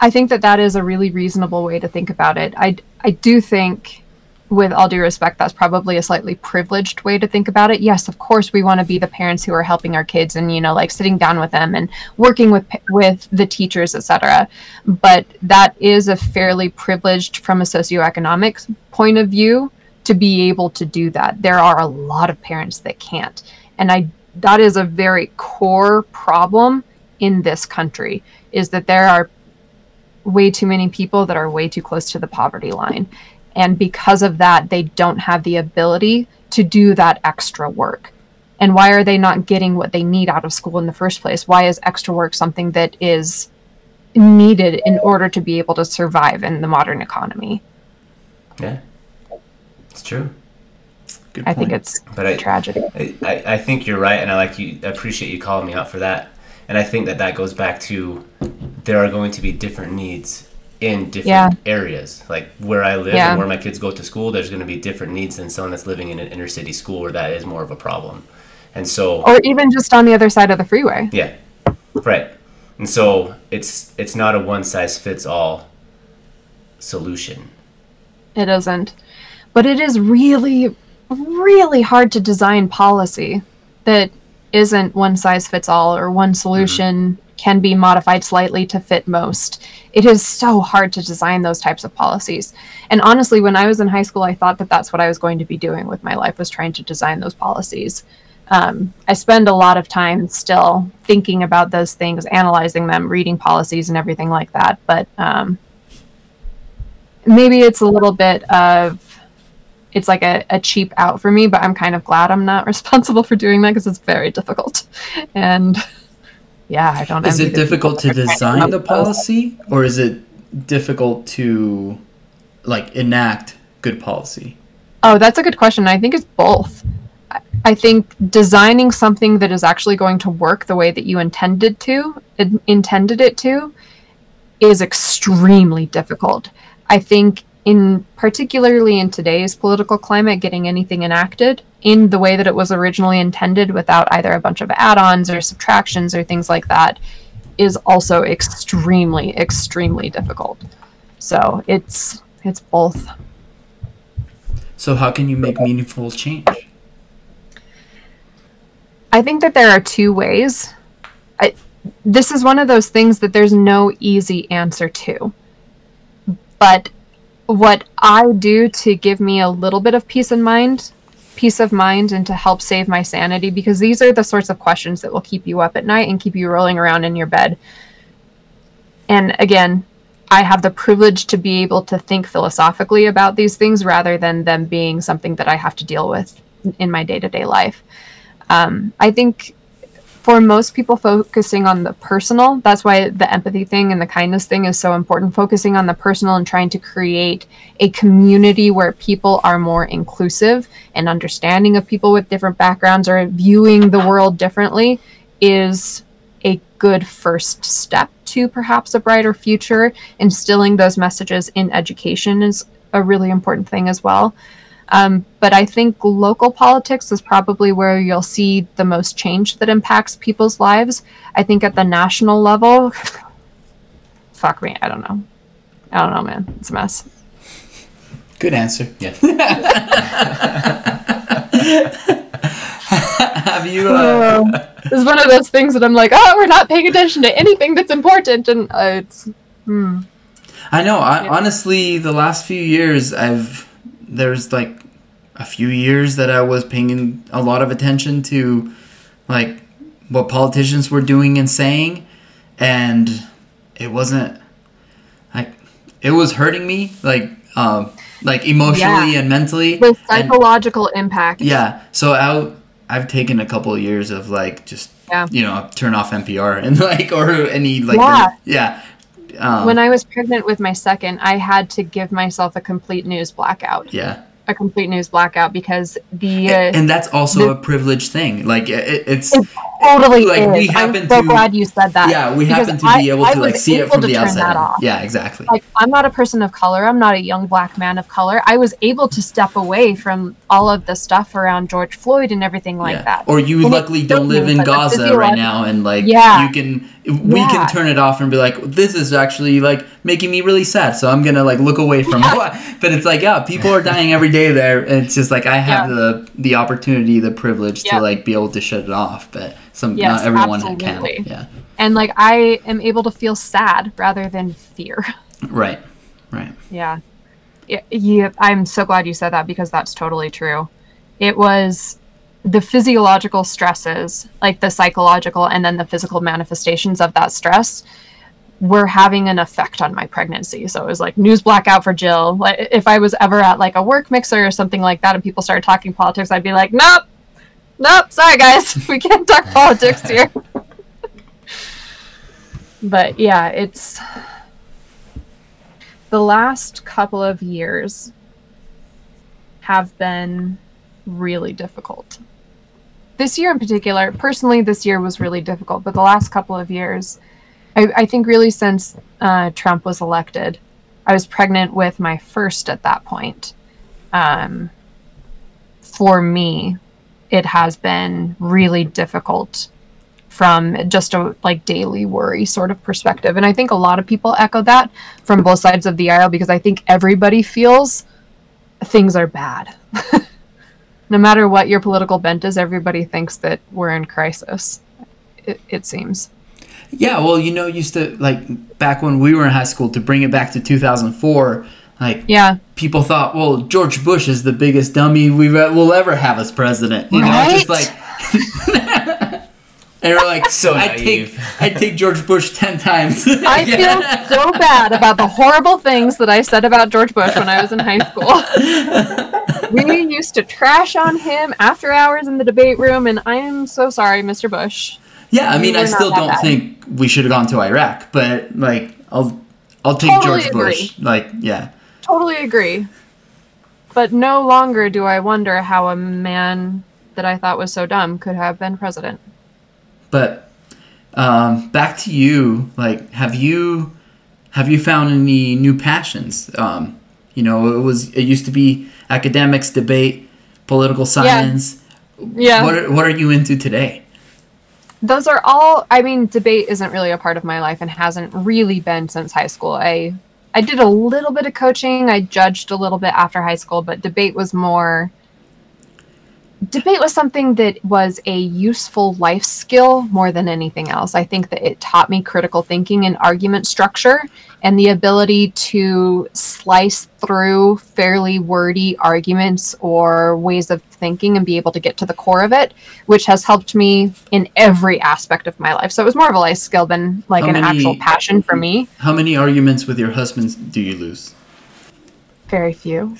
S3: I think that that is a really reasonable way to think about it. I, I do think, with all due respect, that's probably a slightly privileged way to think about it. Yes, of course, we want to be the parents who are helping our kids and you know, like sitting down with them and working with with the teachers, etc. But that is a fairly privileged, from a socioeconomic point of view, to be able to do that. There are a lot of parents that can't, and I that is a very core problem in this country. Is that there are way too many people that are way too close to the poverty line. And because of that, they don't have the ability to do that extra work. And why are they not getting what they need out of school in the first place? Why is extra work something that is needed in order to be able to survive in the modern economy?
S2: yeah it's true
S1: Good
S3: I think it's
S2: but
S3: a
S2: I,
S3: tragedy.
S2: I I- i think you're right and i like you I appreciate you calling me out for that and i think that that goes back to there are going to be different needs in different
S3: Yeah.
S2: areas like where i live
S3: Yeah.
S2: and where my kids go to school there's going to be different needs than someone that's living in an inner city school where that is more of a problem and so
S3: Or even just on the other side of the freeway.
S2: Yeah, right. And so it's it's not a one size fits all solution.
S3: It isn't. But it is really, really hard to design policy that isn't one size fits all or one mm-hmm. solution can be modified slightly to fit most. It is so hard to design those types of policies. And honestly, when I was in high school, I thought that that's what I was going to be doing with my life was trying to design those policies. Um, I spend a lot of time still thinking about those things, analyzing them, reading policies, and everything like that. But um, maybe it's a little bit of it's like a, a cheap out for me but i'm kind of glad i'm not responsible for doing that because it's very difficult and yeah i don't
S1: Is it difficult to
S3: people that are trying
S1: design the policy, or is it difficult to like enact good policy?
S3: oh that's a good question. I think it's both. I- i think designing something that is actually going to work the way that you intended to in- intended it to is extremely difficult. I think in particularly in today's political climate getting anything enacted in the way that it was originally intended without either a bunch of add-ons or subtractions or things like that is also extremely extremely difficult so it's it's both
S1: So how can you make meaningful change?
S3: I think that there are two ways. I, this is one of those things that there's no easy answer to. But what I do to give me a little bit of peace of mind peace of mind and to help save my sanity because these are the sorts of questions that will keep you up at night and keep you rolling around in your bed. And again, I have the privilege to be able to think philosophically about these things rather than them being something that I have to deal with in my day to day life. Um, I think for most people focusing on the personal that's why the empathy thing and the kindness thing is so important. Focusing on the personal and trying to create a community where people are more inclusive and understanding of people with different backgrounds or viewing the world differently is a good first step to perhaps a brighter future. Instilling those messages in education is a really important thing as well um, but I think local politics is probably where you'll see the most change that impacts people's lives. I think at the national level, fuck me, I don't know. I don't know, man. It's a mess.
S1: Good answer.
S2: Yeah.
S1: Have you? Uh,
S3: Uh, it's one of those things that I'm like, oh, we're not paying attention to anything that's important, and uh, it's. Hmm.
S1: I know. I,
S3: Yeah.
S1: Honestly, the last few years, I've there's like a few years that I was paying a lot of attention to, like what politicians were doing and saying, and it wasn't like it was hurting me, like um, like emotionally and mentally.
S3: The
S1: and-
S3: psychological impact.
S1: yeah. So I I've taken a couple of years of like just
S3: Yeah.
S1: you know turn off NPR and like or any like
S3: Yeah.
S1: yeah. Um,
S3: When I was pregnant with my second, I had to give myself a complete news blackout.
S1: yeah.
S3: A complete news blackout because the. Uh,
S1: and that's also
S3: the-
S1: a privileged thing. Like it, it's
S3: It totally
S1: like,
S3: is.
S1: we
S3: I'm
S1: happen
S3: so
S1: to-
S3: glad you said that.
S1: yeah, we happen to be able
S3: I
S1: to like see it from the outside. Yeah, exactly.
S3: Like I'm not a person of color. I'm not a young black man of color. I was able to step away from all of the stuff around George Floyd and everything like
S1: yeah.
S3: that.
S1: Or you
S3: And
S1: luckily don't live in Gaza right now, and like
S3: Yeah.
S1: you can we
S3: Yeah.
S1: can turn it off and be like, this is actually like making me really sad. So I'm gonna like look away from it. But it's like, yeah, people are dying every day there. And it's just like I have
S3: Yeah.
S1: the the opportunity, the privilege
S3: Yeah.
S1: to like be able to shut it off. But some
S3: Yes,
S1: not everyone
S3: absolutely.
S1: can. Yeah.
S3: And like I am able to feel sad rather than fear.
S1: Right. Right.
S3: Yeah. Yeah, yeah, I'm so glad you said that because that's totally true. It was the physiological stresses, like the psychological and then the physical manifestations of that stress were having an effect on my pregnancy. So it was like news blackout for Jill. Like if I was ever at like a work mixer or something like that and people started talking politics, I'd be like, "Nope. Nope, sorry guys. We can't talk politics here." but yeah, it's the last couple of years have been really difficult. This year in particular, personally, this year was really difficult, but the last couple of years, I, I think really since uh, Trump was elected, I was pregnant with my first at that point. Um, for me, it has been really difficult from just a like daily worry sort of perspective. And I think a lot of people echo that from both sides of the aisle because I think everybody feels things are bad. no matter what your political bent is, everybody thinks that we're in crisis. It, it seems.
S1: Yeah, well, you know, used to like back when we were in high school to bring it back to 2004. Like
S3: Yeah.
S1: people thought, well, George Bush is the biggest dummy we will ever have as president. You know, just like. And we're like,
S2: So
S1: I'd take
S2: naive.
S1: I'd take George Bush ten times.
S3: I feel so bad about the horrible things that I said about George Bush when I was in high school. we used to trash on him after hours in the debate room, and I am so sorry, Mr. Bush.
S1: Yeah, I mean,
S3: We
S1: I still don't
S3: bad.
S1: think we should have gone to Iraq, but like, I'll I'll take
S3: Totally
S1: George
S3: agree.
S1: Bush. Like, yeah,
S3: Totally agree. But no longer do I wonder how a man that I thought was so dumb could have been president.
S1: but um, back to you. Like, have you have you found any new passions? Um, you know, it was it used to be academics, debate, political science.
S3: Yeah.
S1: What are, what are you into today?
S3: those are all i mean debate isn't really a part of my life and hasn't really been since high school i i did a little bit of coaching. I judged a little bit after high school but debate was more debate was something that was a useful life skill more than anything else. I think that it taught me critical thinking and argument structure and the ability to slice through fairly wordy arguments or ways of thinking and be able to get to the core of it, which has helped me in every aspect of my life. So it was more of a life skill than like
S1: How
S3: an
S1: many-
S3: actual passion for me.
S1: How many arguments with your husband do you lose?
S3: Very few.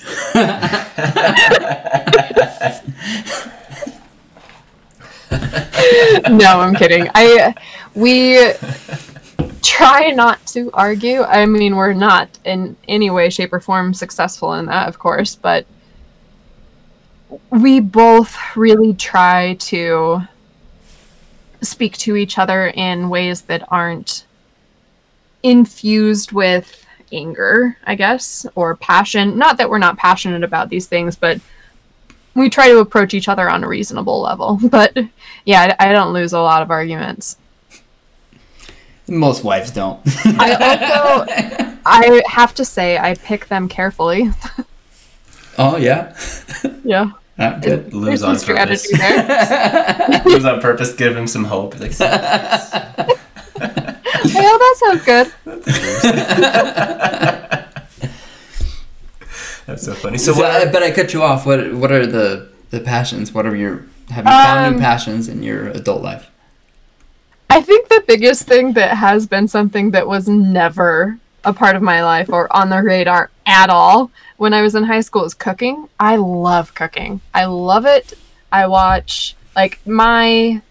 S3: no, I'm kidding. I we try not to argue. I mean, we're not in any way, shape, or form successful in that, of course, but we both really try to speak to each other in ways that aren't infused with anger, I guess, or passion. Not that we're not passionate about these things, but we try to approach each other on a reasonable level. But yeah, I, I don't lose a lot of arguments.
S1: Most wives don't.
S3: I also, I have to say, I pick them carefully.
S1: oh yeah.
S3: Yeah,
S1: Ah, good.
S2: Lose on purpose. Lose on purpose. Give him some hope. Like,
S3: oh, that sounds good.
S2: that's so funny. So
S1: So,
S2: what?
S1: I, but I cut you off. What What are the the passions? What are your Have you found new
S3: Um,
S1: passions in your adult life?
S3: I think the biggest thing that has been something that was never a part of my life or on the radar at all when I was in high school is cooking. I love cooking. I love it. I watch like my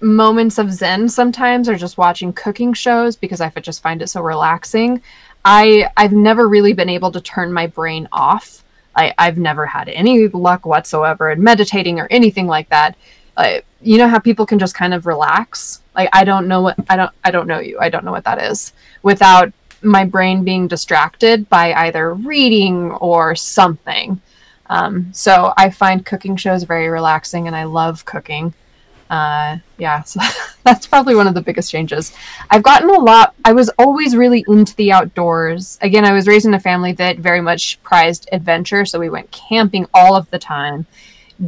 S3: moments of zen sometimes are just watching cooking shows because I just find it so relaxing. I I've never really been able to turn my brain off. I, I've never had any luck whatsoever in meditating or anything like that. Uh, you know how people can just kind of relax. Like I don't know what I don't I don't know you. I don't know what that is without my brain being distracted by either reading or something. Um, so I find cooking shows very relaxing, and I love cooking. Uh, yeah, so that's probably one of the biggest changes. I've gotten a lot. I was always really into the outdoors. Again, I was raised in a family that very much prized adventure, so we went camping all of the time,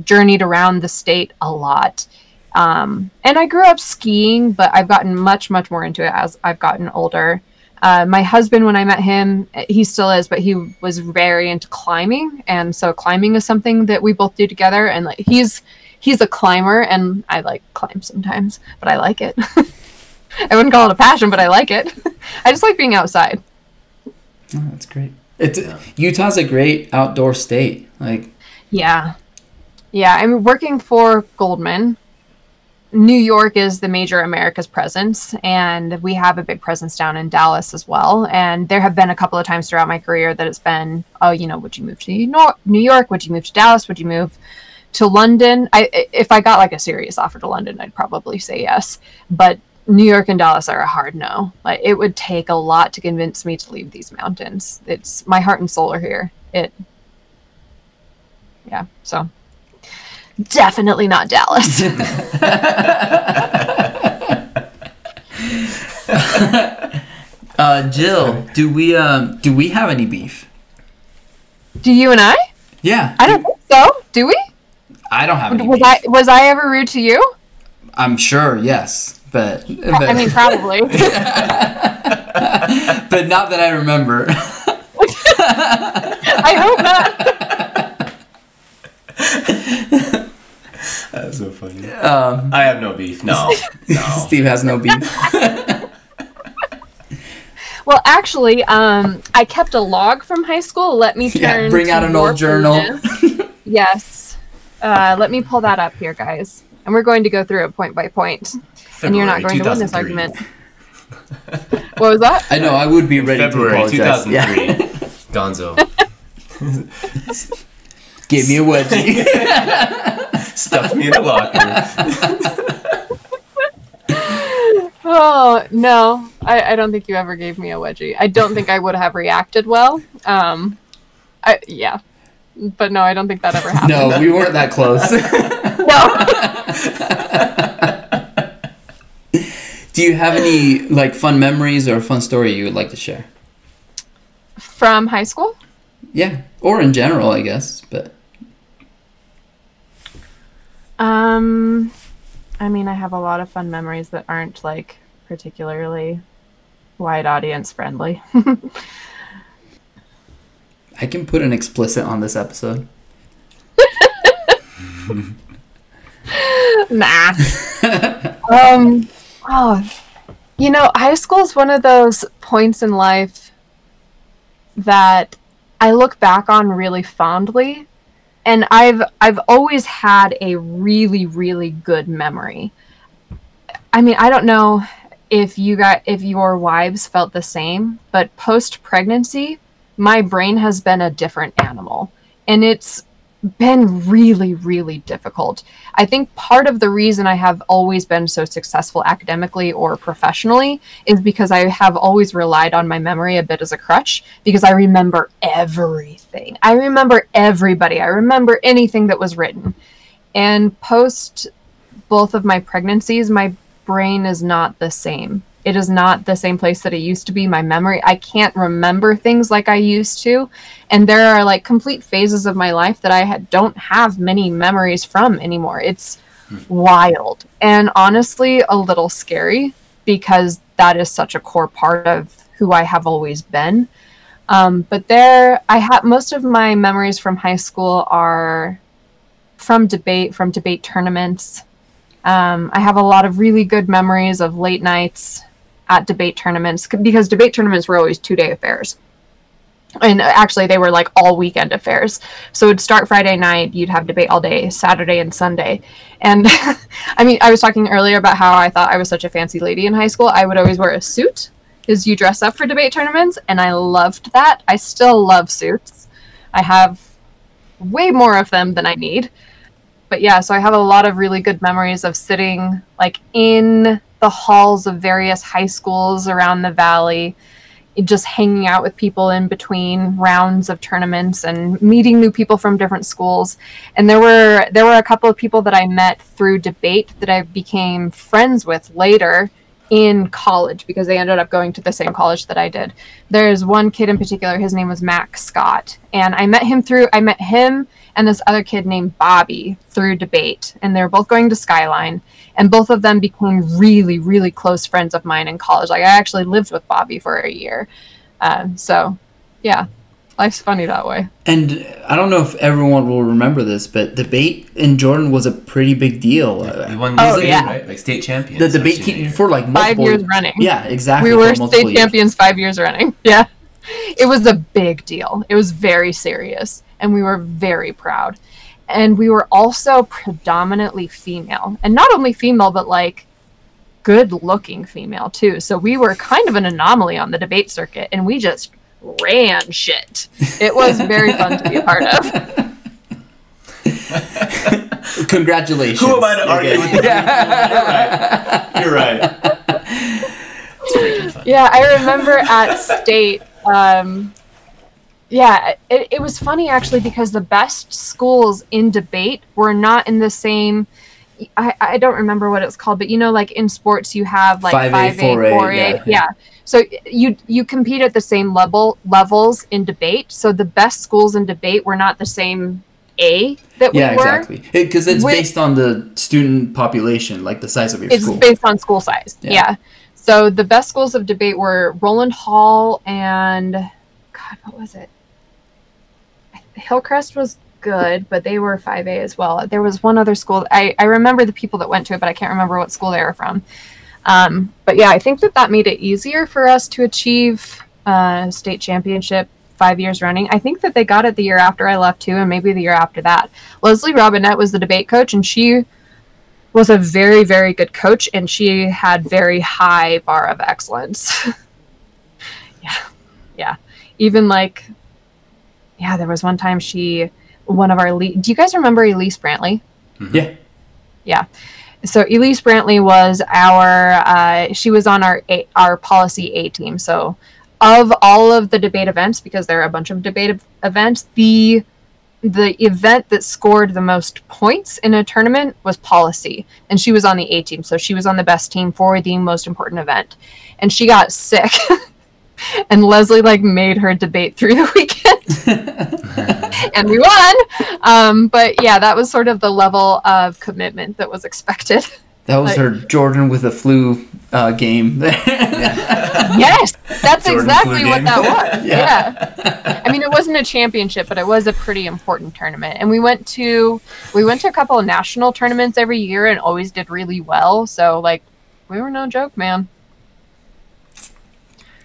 S3: journeyed around the state a lot. Um, and I grew up skiing, but I've gotten much, much more into it as I've gotten older. Uh, my husband, when I met him, he still is, but he was very into climbing, and so climbing is something that we both do together. And like he's he's a climber, and I like climb sometimes, but I like it. I wouldn't call it a passion, but I like it. I just like being outside.
S1: Oh, that's great. It's Utah's a great outdoor state. Like
S3: Yeah. Yeah, I'm working for Goldman. New York is the major America's presence, and we have a big presence down in Dallas as well. And there have been a couple of times throughout my career that it's been, oh, you know, would you move to New New York? Would you move to Dallas? Would you move to London? I, if I got like a serious offer to London, I'd probably say yes. But New York and Dallas are a hard no. Like it would take a lot to convince me to leave these mountains. It's my heart and soul are here. It, yeah. So definitely not Dallas.
S1: uh, Jill, do we um do we have any beef?
S3: Do you and I?
S1: Yeah,
S3: I don't think so. Do we?
S1: I don't have any
S3: Was
S1: beef.
S3: I was I ever rude to you?
S1: I'm sure, yes, but but,
S3: I mean, probably.
S1: but not that I remember.
S3: I hope not.
S2: That's so funny.
S1: um,
S2: I have no beef. No, no.
S1: Steve has no beef.
S3: Well, actually, um, I kept a log from high school. Let me turn.
S1: Yeah, bring out an old journal.
S3: yes. Uh, let me pull that up here, guys, and we're going to go through it point by point. And you're not going to win this argument. What was that?
S1: I know I would be ready
S2: February
S1: to apologize.
S2: 2003.
S1: Yeah.
S2: Gonzo.
S1: Give me a wedgie.
S2: Stuffed me in a locker.
S3: Oh no, I, I don't think you ever gave me a wedgie. I don't think I would have reacted well. Um, I yeah, but no, I don't think that ever happened.
S1: no, we weren't that close.
S3: No.
S1: Do you have any like fun memories or a fun story you would like to share?
S3: From high school?
S1: Yeah, or in general, I guess. But
S3: Um, I mean, I have a lot of fun memories that aren't like particularly wide audience friendly.
S1: I can put an explicit on this episode.
S3: nah. um, oh, you know, high school is one of those points in life that I look back on really fondly, and I've I've always had a really really good memory. I mean, I don't know if you got if your wives felt the same, but post pregnancy, my brain has been a different animal, and it's been really, really difficult. I think part of the reason I have always been so successful academically or professionally is because I have always relied on my memory a bit as a crutch because I remember everything. I remember everybody. I remember anything that was written. And post both of my pregnancies, my brain is not the same it is not the same place that it used to be. My memory, I can't remember things like I used to. And there are like complete phases of my life that I had, don't have many memories from anymore. It's wild and honestly a little scary because that is such a core part of who I have always been. Um, but there, I have most of my memories from high school are from debate, from debate tournaments. Um, I have a lot of really good memories of late nights at debate tournaments because debate tournaments were always two day affairs. And uh, actually, they were like all weekend affairs. So it'd start Friday night, you'd have debate all day, Saturday and Sunday. And I mean, I was talking earlier about how I thought I was such a fancy lady in high school. I would always wear a suit because you dress up for debate tournaments, and I loved that. I still love suits. I have way more of them than I need. But yeah, so I have a lot of really good memories of sitting like in the halls of various high schools around the valley, just hanging out with people in between rounds of tournaments and meeting new people from different schools. And there were there were a couple of people that I met through debate that I became friends with later in college because they ended up going to the same college that I did. There's one kid in particular, his name was Max Scott, and I met him through I met him and this other kid named Bobby through debate, and they were both going to Skyline and both of them became really really close friends of mine in college. Like i actually lived with bobby for a year. Uh, so yeah life's funny that way.
S1: And i don't know if everyone will remember this but debate in jordan was a pretty big deal.
S2: You won oh, yeah. right? like state champion
S1: the debate team for like
S3: multiple, five years running.
S1: Yeah exactly
S3: we were state years. champions five years running. Yeah. It was a big deal. It was very serious and we were very proud. And we were also predominantly female. And not only female but like good looking female too. So we were kind of an anomaly on the debate circuit and we just ran shit it was very fun to be a part of
S1: congratulations
S2: who am i to argue with you you're right you're right
S3: yeah i remember at state um, yeah, it, it was funny actually because the best schools in debate were not in the same. I, I don't remember what it's called, but you know, like in sports, you have like five A, four A, yeah. yeah. So you you compete at the same level levels in debate. So the best schools in debate were not the same A that
S1: yeah,
S3: we were.
S1: exactly. Because it, it's With, based on the student population, like the size of your
S3: it's
S1: school.
S3: It's based on school size. Yeah. yeah. So the best schools of debate were Rowland Hall and God, what was it? Hillcrest was good, but they were 5A as well. There was one other school. I, I remember the people that went to it, but I can't remember what school they were from. Um, but yeah, I think that that made it easier for us to achieve uh, state championship five years running. I think that they got it the year after I left too, and maybe the year after that. Leslie Robinette was the debate coach, and she was a very, very good coach, and she had very high bar of excellence. yeah, yeah. Even like yeah, there was one time she, one of our, le- do you guys remember Elise Brantley?
S1: Mm-hmm. Yeah.
S3: Yeah. So Elise Brantley was our, uh, she was on our, a- our policy A team. So of all of the debate events, because there are a bunch of debate events, the the event that scored the most points in a tournament was policy. And she was on the a team. So she was on the best team for the most important event. And she got sick. And leslie like made her debate through the weekend and we won. Um, but yeah, that was sort of the level of commitment that was expected.
S1: That was
S3: Like-
S1: her Jordan with a flu uh, game.
S3: yes, that's
S2: Jordan
S3: exactly what
S2: game.
S3: that was.
S1: Yeah.
S3: yeah. I mean, it wasn't a championship, but it was a pretty important tournament. And we went to we went to a couple of national tournaments every year and always did really well. So like, we were no joke, man.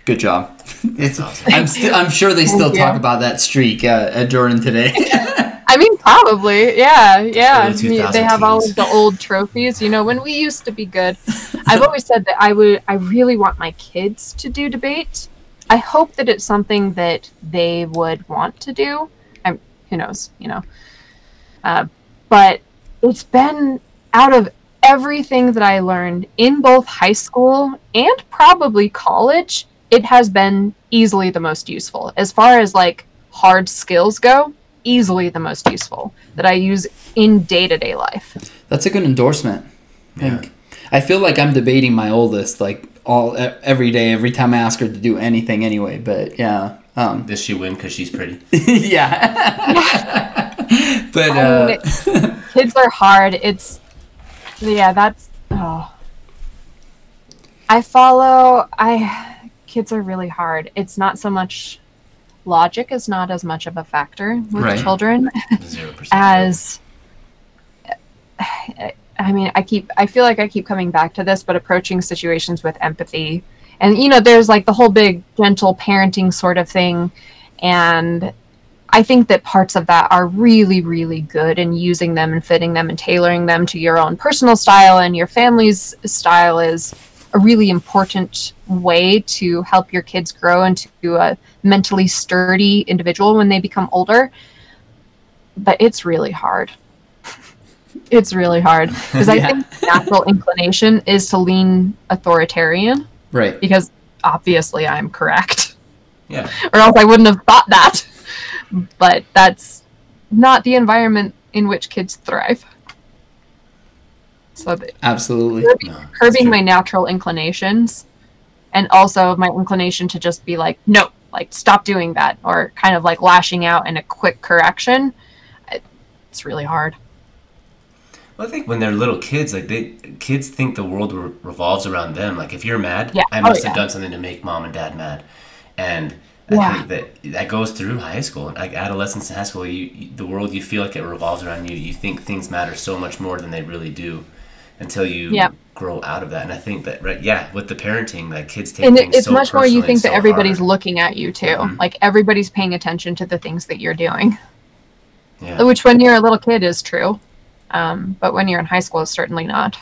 S1: Good job. It's,
S2: awesome.
S1: I'm, st- I'm sure they still
S3: Thank
S1: talk
S3: you.
S1: about that streak uh, at Jordan today.
S3: I mean, probably, yeah, yeah. I
S2: early
S3: mean,
S2: 2000
S3: they have all of the old trophies. You know, when we used to be good. I've always said that I would. I really want my kids to do debate. I hope that it's something that they would want to do. I'm. Who knows? You know. Uh, but it's been out of everything that I learned in both high school and probably college. It has been easily the most useful as far as like hard skills go easily the most useful that I use in day to day life.
S1: That's a good endorsement. I think. I feel like I'm debating my oldest like all e- every day, every time I ask her to do anything anyway. But yeah, um,
S2: Does she win because she's pretty?
S1: yeah. but uh,
S3: I Kids are hard. It's, yeah, that's, oh. I follow, I, kids are really hard. It's not so much, logic is not as much of a factor with
S1: Right.
S3: children. As I mean, I keep I feel like I keep coming back to this, but approaching situations with empathy. And you know, there's like the whole big gentle parenting sort of thing and I think that parts of that are really really good and using them and fitting them and tailoring them to your own personal style and your family's style is a really important way to help your kids grow into a mentally sturdy individual when they become older but it's really hard. it's really hard because I think natural inclination is to lean authoritarian
S1: right.
S3: because obviously I'm correct,
S2: Yeah.
S3: or else I wouldn't have thought that. But that's not the environment in which kids thrive. So
S1: Absolutely.
S3: curbing,
S2: No,
S3: curbing my natural inclinations, and also my inclination to just be like, no, like stop doing that, or kind of like lashing out in a quick correction. It's really hard.
S2: Well, I think when they're little kids, like they kids think the world re- revolves around them. Like if you're mad,
S3: Yeah.
S2: I
S3: Oh,
S2: must have
S3: yeah.
S2: done something to make mom and dad mad, and I
S3: Yeah.
S2: think that that goes through high school, like adolescence and high school. You, you the world you feel like it revolves around you. You think things matter so much more than they really do, until you
S3: Yeah.
S2: grow out of that. And I think that right, yeah, with the parenting, like kids take
S3: and it, it's
S2: so
S3: much more you think
S2: and
S3: that everybody's
S2: hard.
S3: looking at you too
S2: Mhm.
S3: like everybody's paying attention to the things that you're doing
S2: Yeah.
S3: which when you're a little kid is true um, but when you're in high school it's certainly not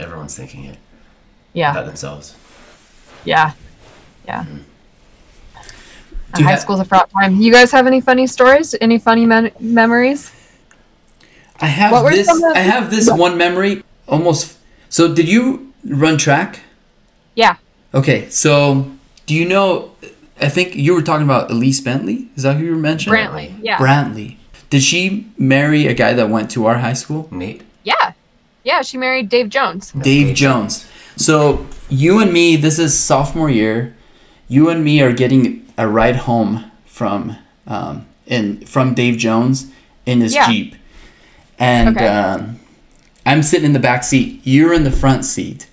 S2: Everyone's thinking it
S3: yeah
S2: about themselves.
S3: yeah yeah
S2: Mm-hmm.
S3: High
S1: ha-
S3: school's a fraught time you guys have any funny stories any funny men- memories
S1: I have
S3: What
S1: this.
S3: some of-
S1: I have this one memory. Almost. So, did you run track?
S3: yeah
S1: Okay. So, do you know? I think you were talking about Elise Bentley. Is that who you were mentioning?
S3: brantley yeah
S1: Brantley. Did she marry a guy that went to our high school?
S2: Nate,
S3: yeah yeah she married dave jones
S1: Dave
S2: Dave
S1: Jones. So you and me, this is sophomore year. You and me are getting a ride home from um, in from Dave Jones in his
S3: Yeah.
S1: jeep, and
S3: Okay.
S1: um, I'm sitting in the back seat. You're in the front seat,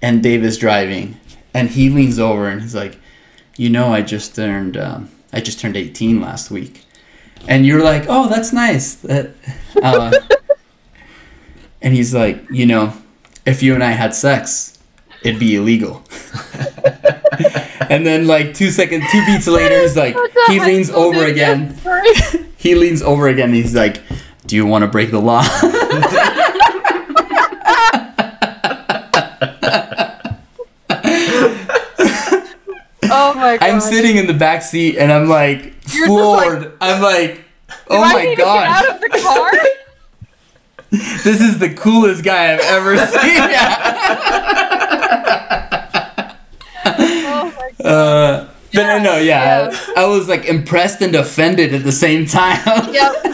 S1: and Dave is driving, and he leans over and he's like, "You know, I just turned um, I just turned 18 last week," and you're like, "Oh, that's nice." That, uh, and he's like, "You know, if you and I had sex, it'd be illegal." and then like two seconds, two beats later, he's like, he leans over again. He leans over again. And he's like, "Do you want to break the law?"
S3: oh my god
S1: I'm sitting in the back seat and I'm like
S3: You're
S1: floored. I'm like, oh my god,
S3: out of the car
S1: this is the coolest guy I've ever seen.
S3: oh my god
S1: uh, but I know, yeah,
S3: Yeah.
S1: I was like impressed and offended at the same time.
S3: Yep.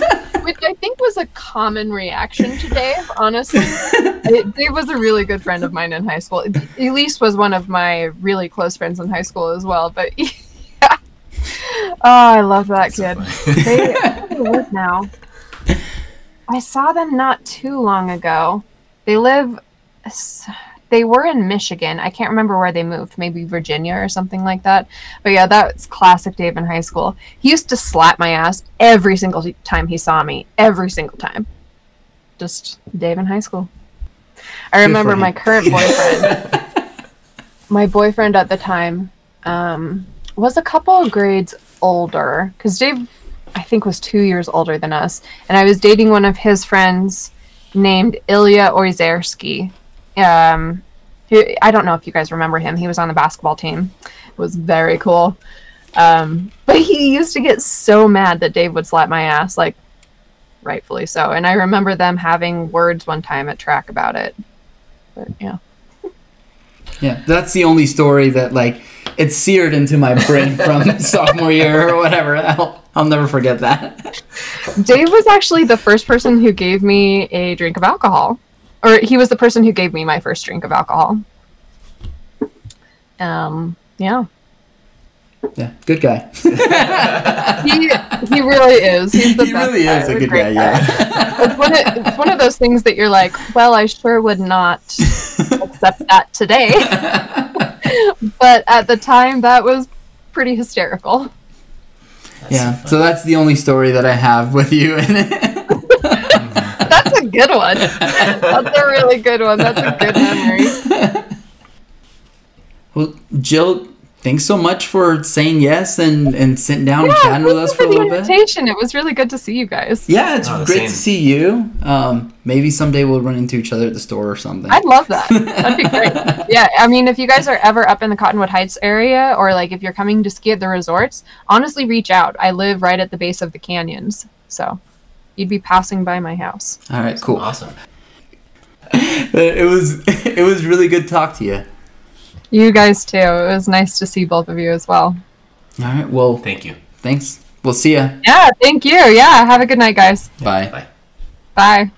S3: Which I think was a common reaction to Dave, honestly. It- Dave was a really good friend of mine in high school. Elise was one of my really close friends in high school as well. But yeah. Oh, I love that
S2: So
S3: kid.
S2: funny.
S3: they they live now. I saw them not too long ago. They live. They were in Michigan. I can't remember where they moved. Maybe Virginia or something like that. But yeah, that's classic Dave in high school. He used to slap my ass every single time he saw me. Every single time. Just Dave in high school. I remember my current boyfriend. my boyfriend at the time um, was a couple of grades older because Dave, I think, was two years older than us, and I was dating one of his friends named Ilya Oizerski. Um, he, I don't know if you guys remember him. He was on the basketball team. It was very cool. Um, but he used to get so mad that Dave would slap my ass, like rightfully so. And I remember them having words one time at track about it. But yeah.
S1: Yeah, that's the only story that like it's seared into my brain from sophomore year or whatever. I'll, I'll never forget that.
S3: Dave was actually the first person who gave me a drink of alcohol. Or he was the person who gave me my first drink of alcohol. Um, yeah.
S1: Yeah, good guy.
S3: He he really is. He's the
S1: he
S3: best
S1: really
S3: guy.
S1: is a good guy.
S3: great
S1: Yeah.
S3: It's one, of, it's one of those things that you're like, well, I sure would not accept that today. but at the time, that was pretty hysterical.
S1: yeah. So that's the only story that I have with you.
S3: That's a good one. That's a really good one. That's a good memory.
S1: well, Jill, thanks so much for saying yes and and sitting down and chatting with us
S3: you
S1: for a
S3: the
S1: little bit.
S3: invitation. It was really good to see you guys.
S1: Yeah, it's
S2: Oh,
S1: great
S2: same.
S1: to see you. Um, maybe someday we'll run into each other at the store or something.
S3: I'd love that. That'd be great. Yeah, I mean, if you guys are ever up in the Cottonwood Heights area, or like if you're coming to ski at the resorts, honestly, reach out. I live right at the base of the canyons, so you'd be passing by my house.
S1: All right, cool.
S2: Awesome.
S1: It was it was really good to talk to you.
S3: You guys too. It was nice to see both of you as well.
S1: All right, well,
S2: Thank you.
S1: thanks. We'll see ya.
S3: Yeah, thank you. Yeah, have a good night, guys.
S1: Bye.
S2: Bye.
S3: Bye.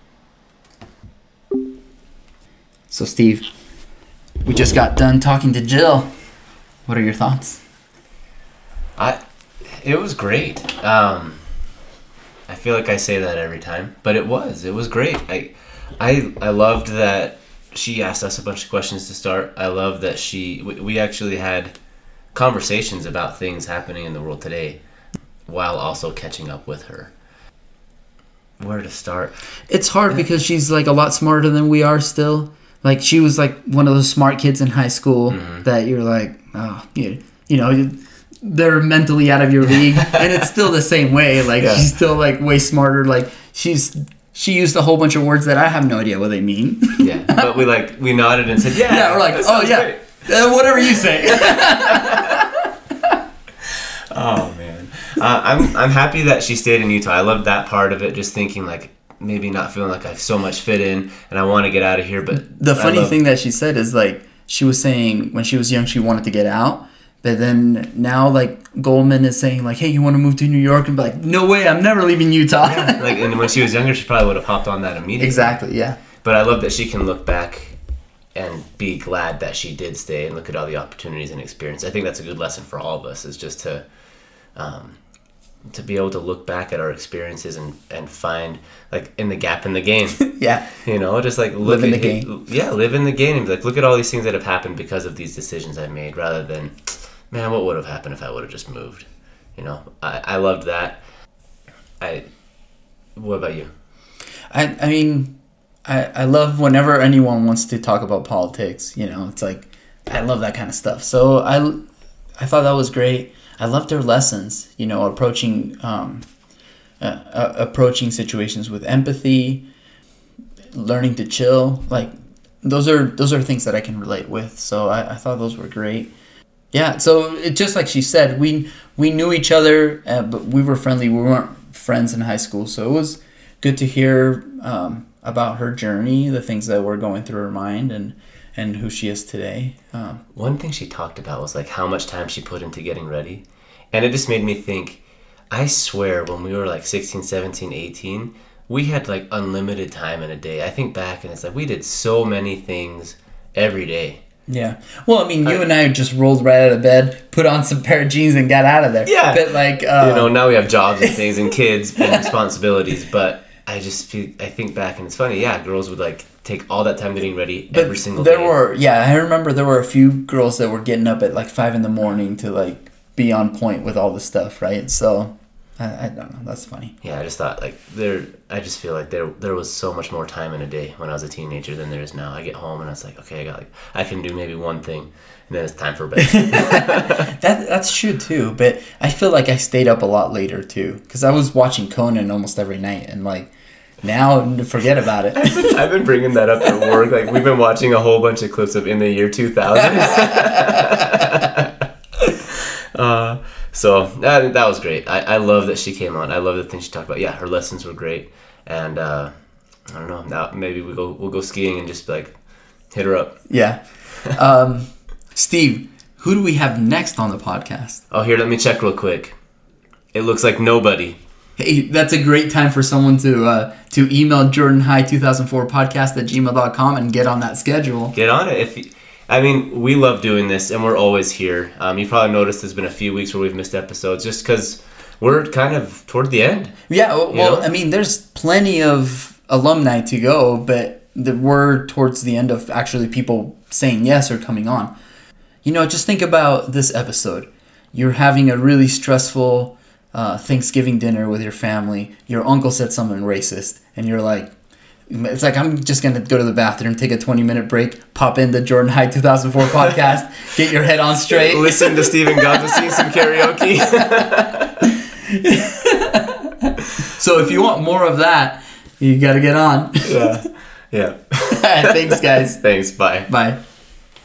S1: So, Steve, we just got done talking to Jill. What are your thoughts?
S2: I it was great. Um I feel like I say that every time, but it was. It was great. I I I loved that she asked us a bunch of questions to start. I love that she we, we actually had conversations about things happening in the world today while also catching up with her. Where to start?
S1: It's hard because she's like a lot smarter than we are still. Like she was like one of those smart kids in high school mm-hmm. that you're like, oh, you, you know, they're mentally out of your league, and it's still the same way. Like
S2: Yeah.
S1: she's still like way smarter. Like she's she used a whole bunch of words that I have no idea what they mean.
S2: Yeah, but we like we nodded and said, "Yeah."
S1: yeah, we're like, oh yeah. Uh, whatever you say.
S2: Oh man, uh, I'm I'm happy that she stayed in Utah. I loved that part of it. Just thinking like maybe not feeling like I so much fit in, and I want to get out of here. But
S1: The funny
S2: love-
S1: thing that she said is like she was saying when she was young she wanted to get out, but then now like Goldman is saying like, hey, you want to move to New York? And be like, no way, I'm never leaving Utah.
S2: like, and when she was younger, she probably would have hopped on that immediately.
S1: exactly. Yeah.
S2: But I love that she can look back and be glad that she did stay and look at all the opportunities and experience. I think that's a good lesson for all of us is just to um, to be able to look back at our experiences and, and find like in the gap in the game.
S1: Yeah.
S2: You know, just like
S1: Live in the
S2: it- Yeah, live in the game and be like look at all these things that have happened because of these decisions I made rather than man, what would have happened if I would have just moved? You know, I, I loved that. I what about you?
S1: I, I mean, I, I love whenever anyone wants to talk about politics. You know, it's like I love that kind of stuff. So I, I thought that was great. I loved their lessons. You know, approaching um, uh, uh, approaching situations with empathy, learning to chill. Like those are those are things that I can relate with. So I, I thought those were great. Yeah. So it just like she said, we we knew each other, uh, but we were friendly. We weren't friends in high school, so it was good to hear um, about her journey, the things that were going through her mind, and and who she is today. Um,
S2: One thing she talked about was like how much time she put into getting ready. And it just made me think, I swear when we were like 16, 17, 18, we had like unlimited time in a day. I think back and it's like we did so many things every day.
S1: Yeah. Well, I mean, you and I just rolled right out of bed, put on some pair of jeans, and got out of there.
S2: Yeah.
S1: But like, uh,
S2: you know, now we have jobs and things and kids and responsibilities, but I just feel I think back and it's funny. Yeah, girls would like take all that time getting ready
S1: but
S2: every single
S1: there
S2: day.
S1: were yeah, I remember there were a few girls that were getting up at like five in the morning to like be on point with all the stuff, right? So I, I don't know. That's funny.
S2: Yeah, I just thought like there. I just feel like there there was so much more time in a day when I was a teenager than there is now. I get home and I was like, okay, I got like I can do maybe one thing, and then it's time for bed.
S1: That that's true too. But I feel like I stayed up a lot later too because I was watching Conan almost every night, and like now forget about it.
S2: I've been bringing that up at work. Like we've been watching a whole bunch of clips of in the year 2000. uh, so that, that was great. I, I love that she came on. I love the things she talked about. Yeah, her lessons were great, and uh, I don't know. Now maybe we go we'll go skiing and just like hit her up.
S1: Yeah. Um, Steve, who do we have next on the podcast?
S2: Oh, here, let me check real quick. It looks like nobody.
S1: Hey, that's a great time for someone to uh, to email Jordan High 2004 podcast at gmail.com and get on that schedule.
S2: Get on it. If you- I mean, we love doing this, and we're always here. Um, you probably noticed there's been a few weeks where we've missed episodes just because we're kind of toward the end.
S1: Yeah, well,
S2: know?
S1: I mean, there's plenty of alumni to go, but the, we're towards the end of actually people saying yes or coming on. You know, just think about this episode. You're having a really stressful uh, Thanksgiving dinner with your family. Your uncle said something racist, and you're like, it's like I'm just gonna go to the bathroom, take a 20 minute break, pop in the Jordan High 2004 podcast, get your head on straight.
S2: Listen to Stephen Gonzo sing some karaoke.
S1: So if you want more of that, you gotta get on.
S2: yeah. Yeah.
S1: Thanks, guys.
S2: Thanks. Bye.
S1: Bye.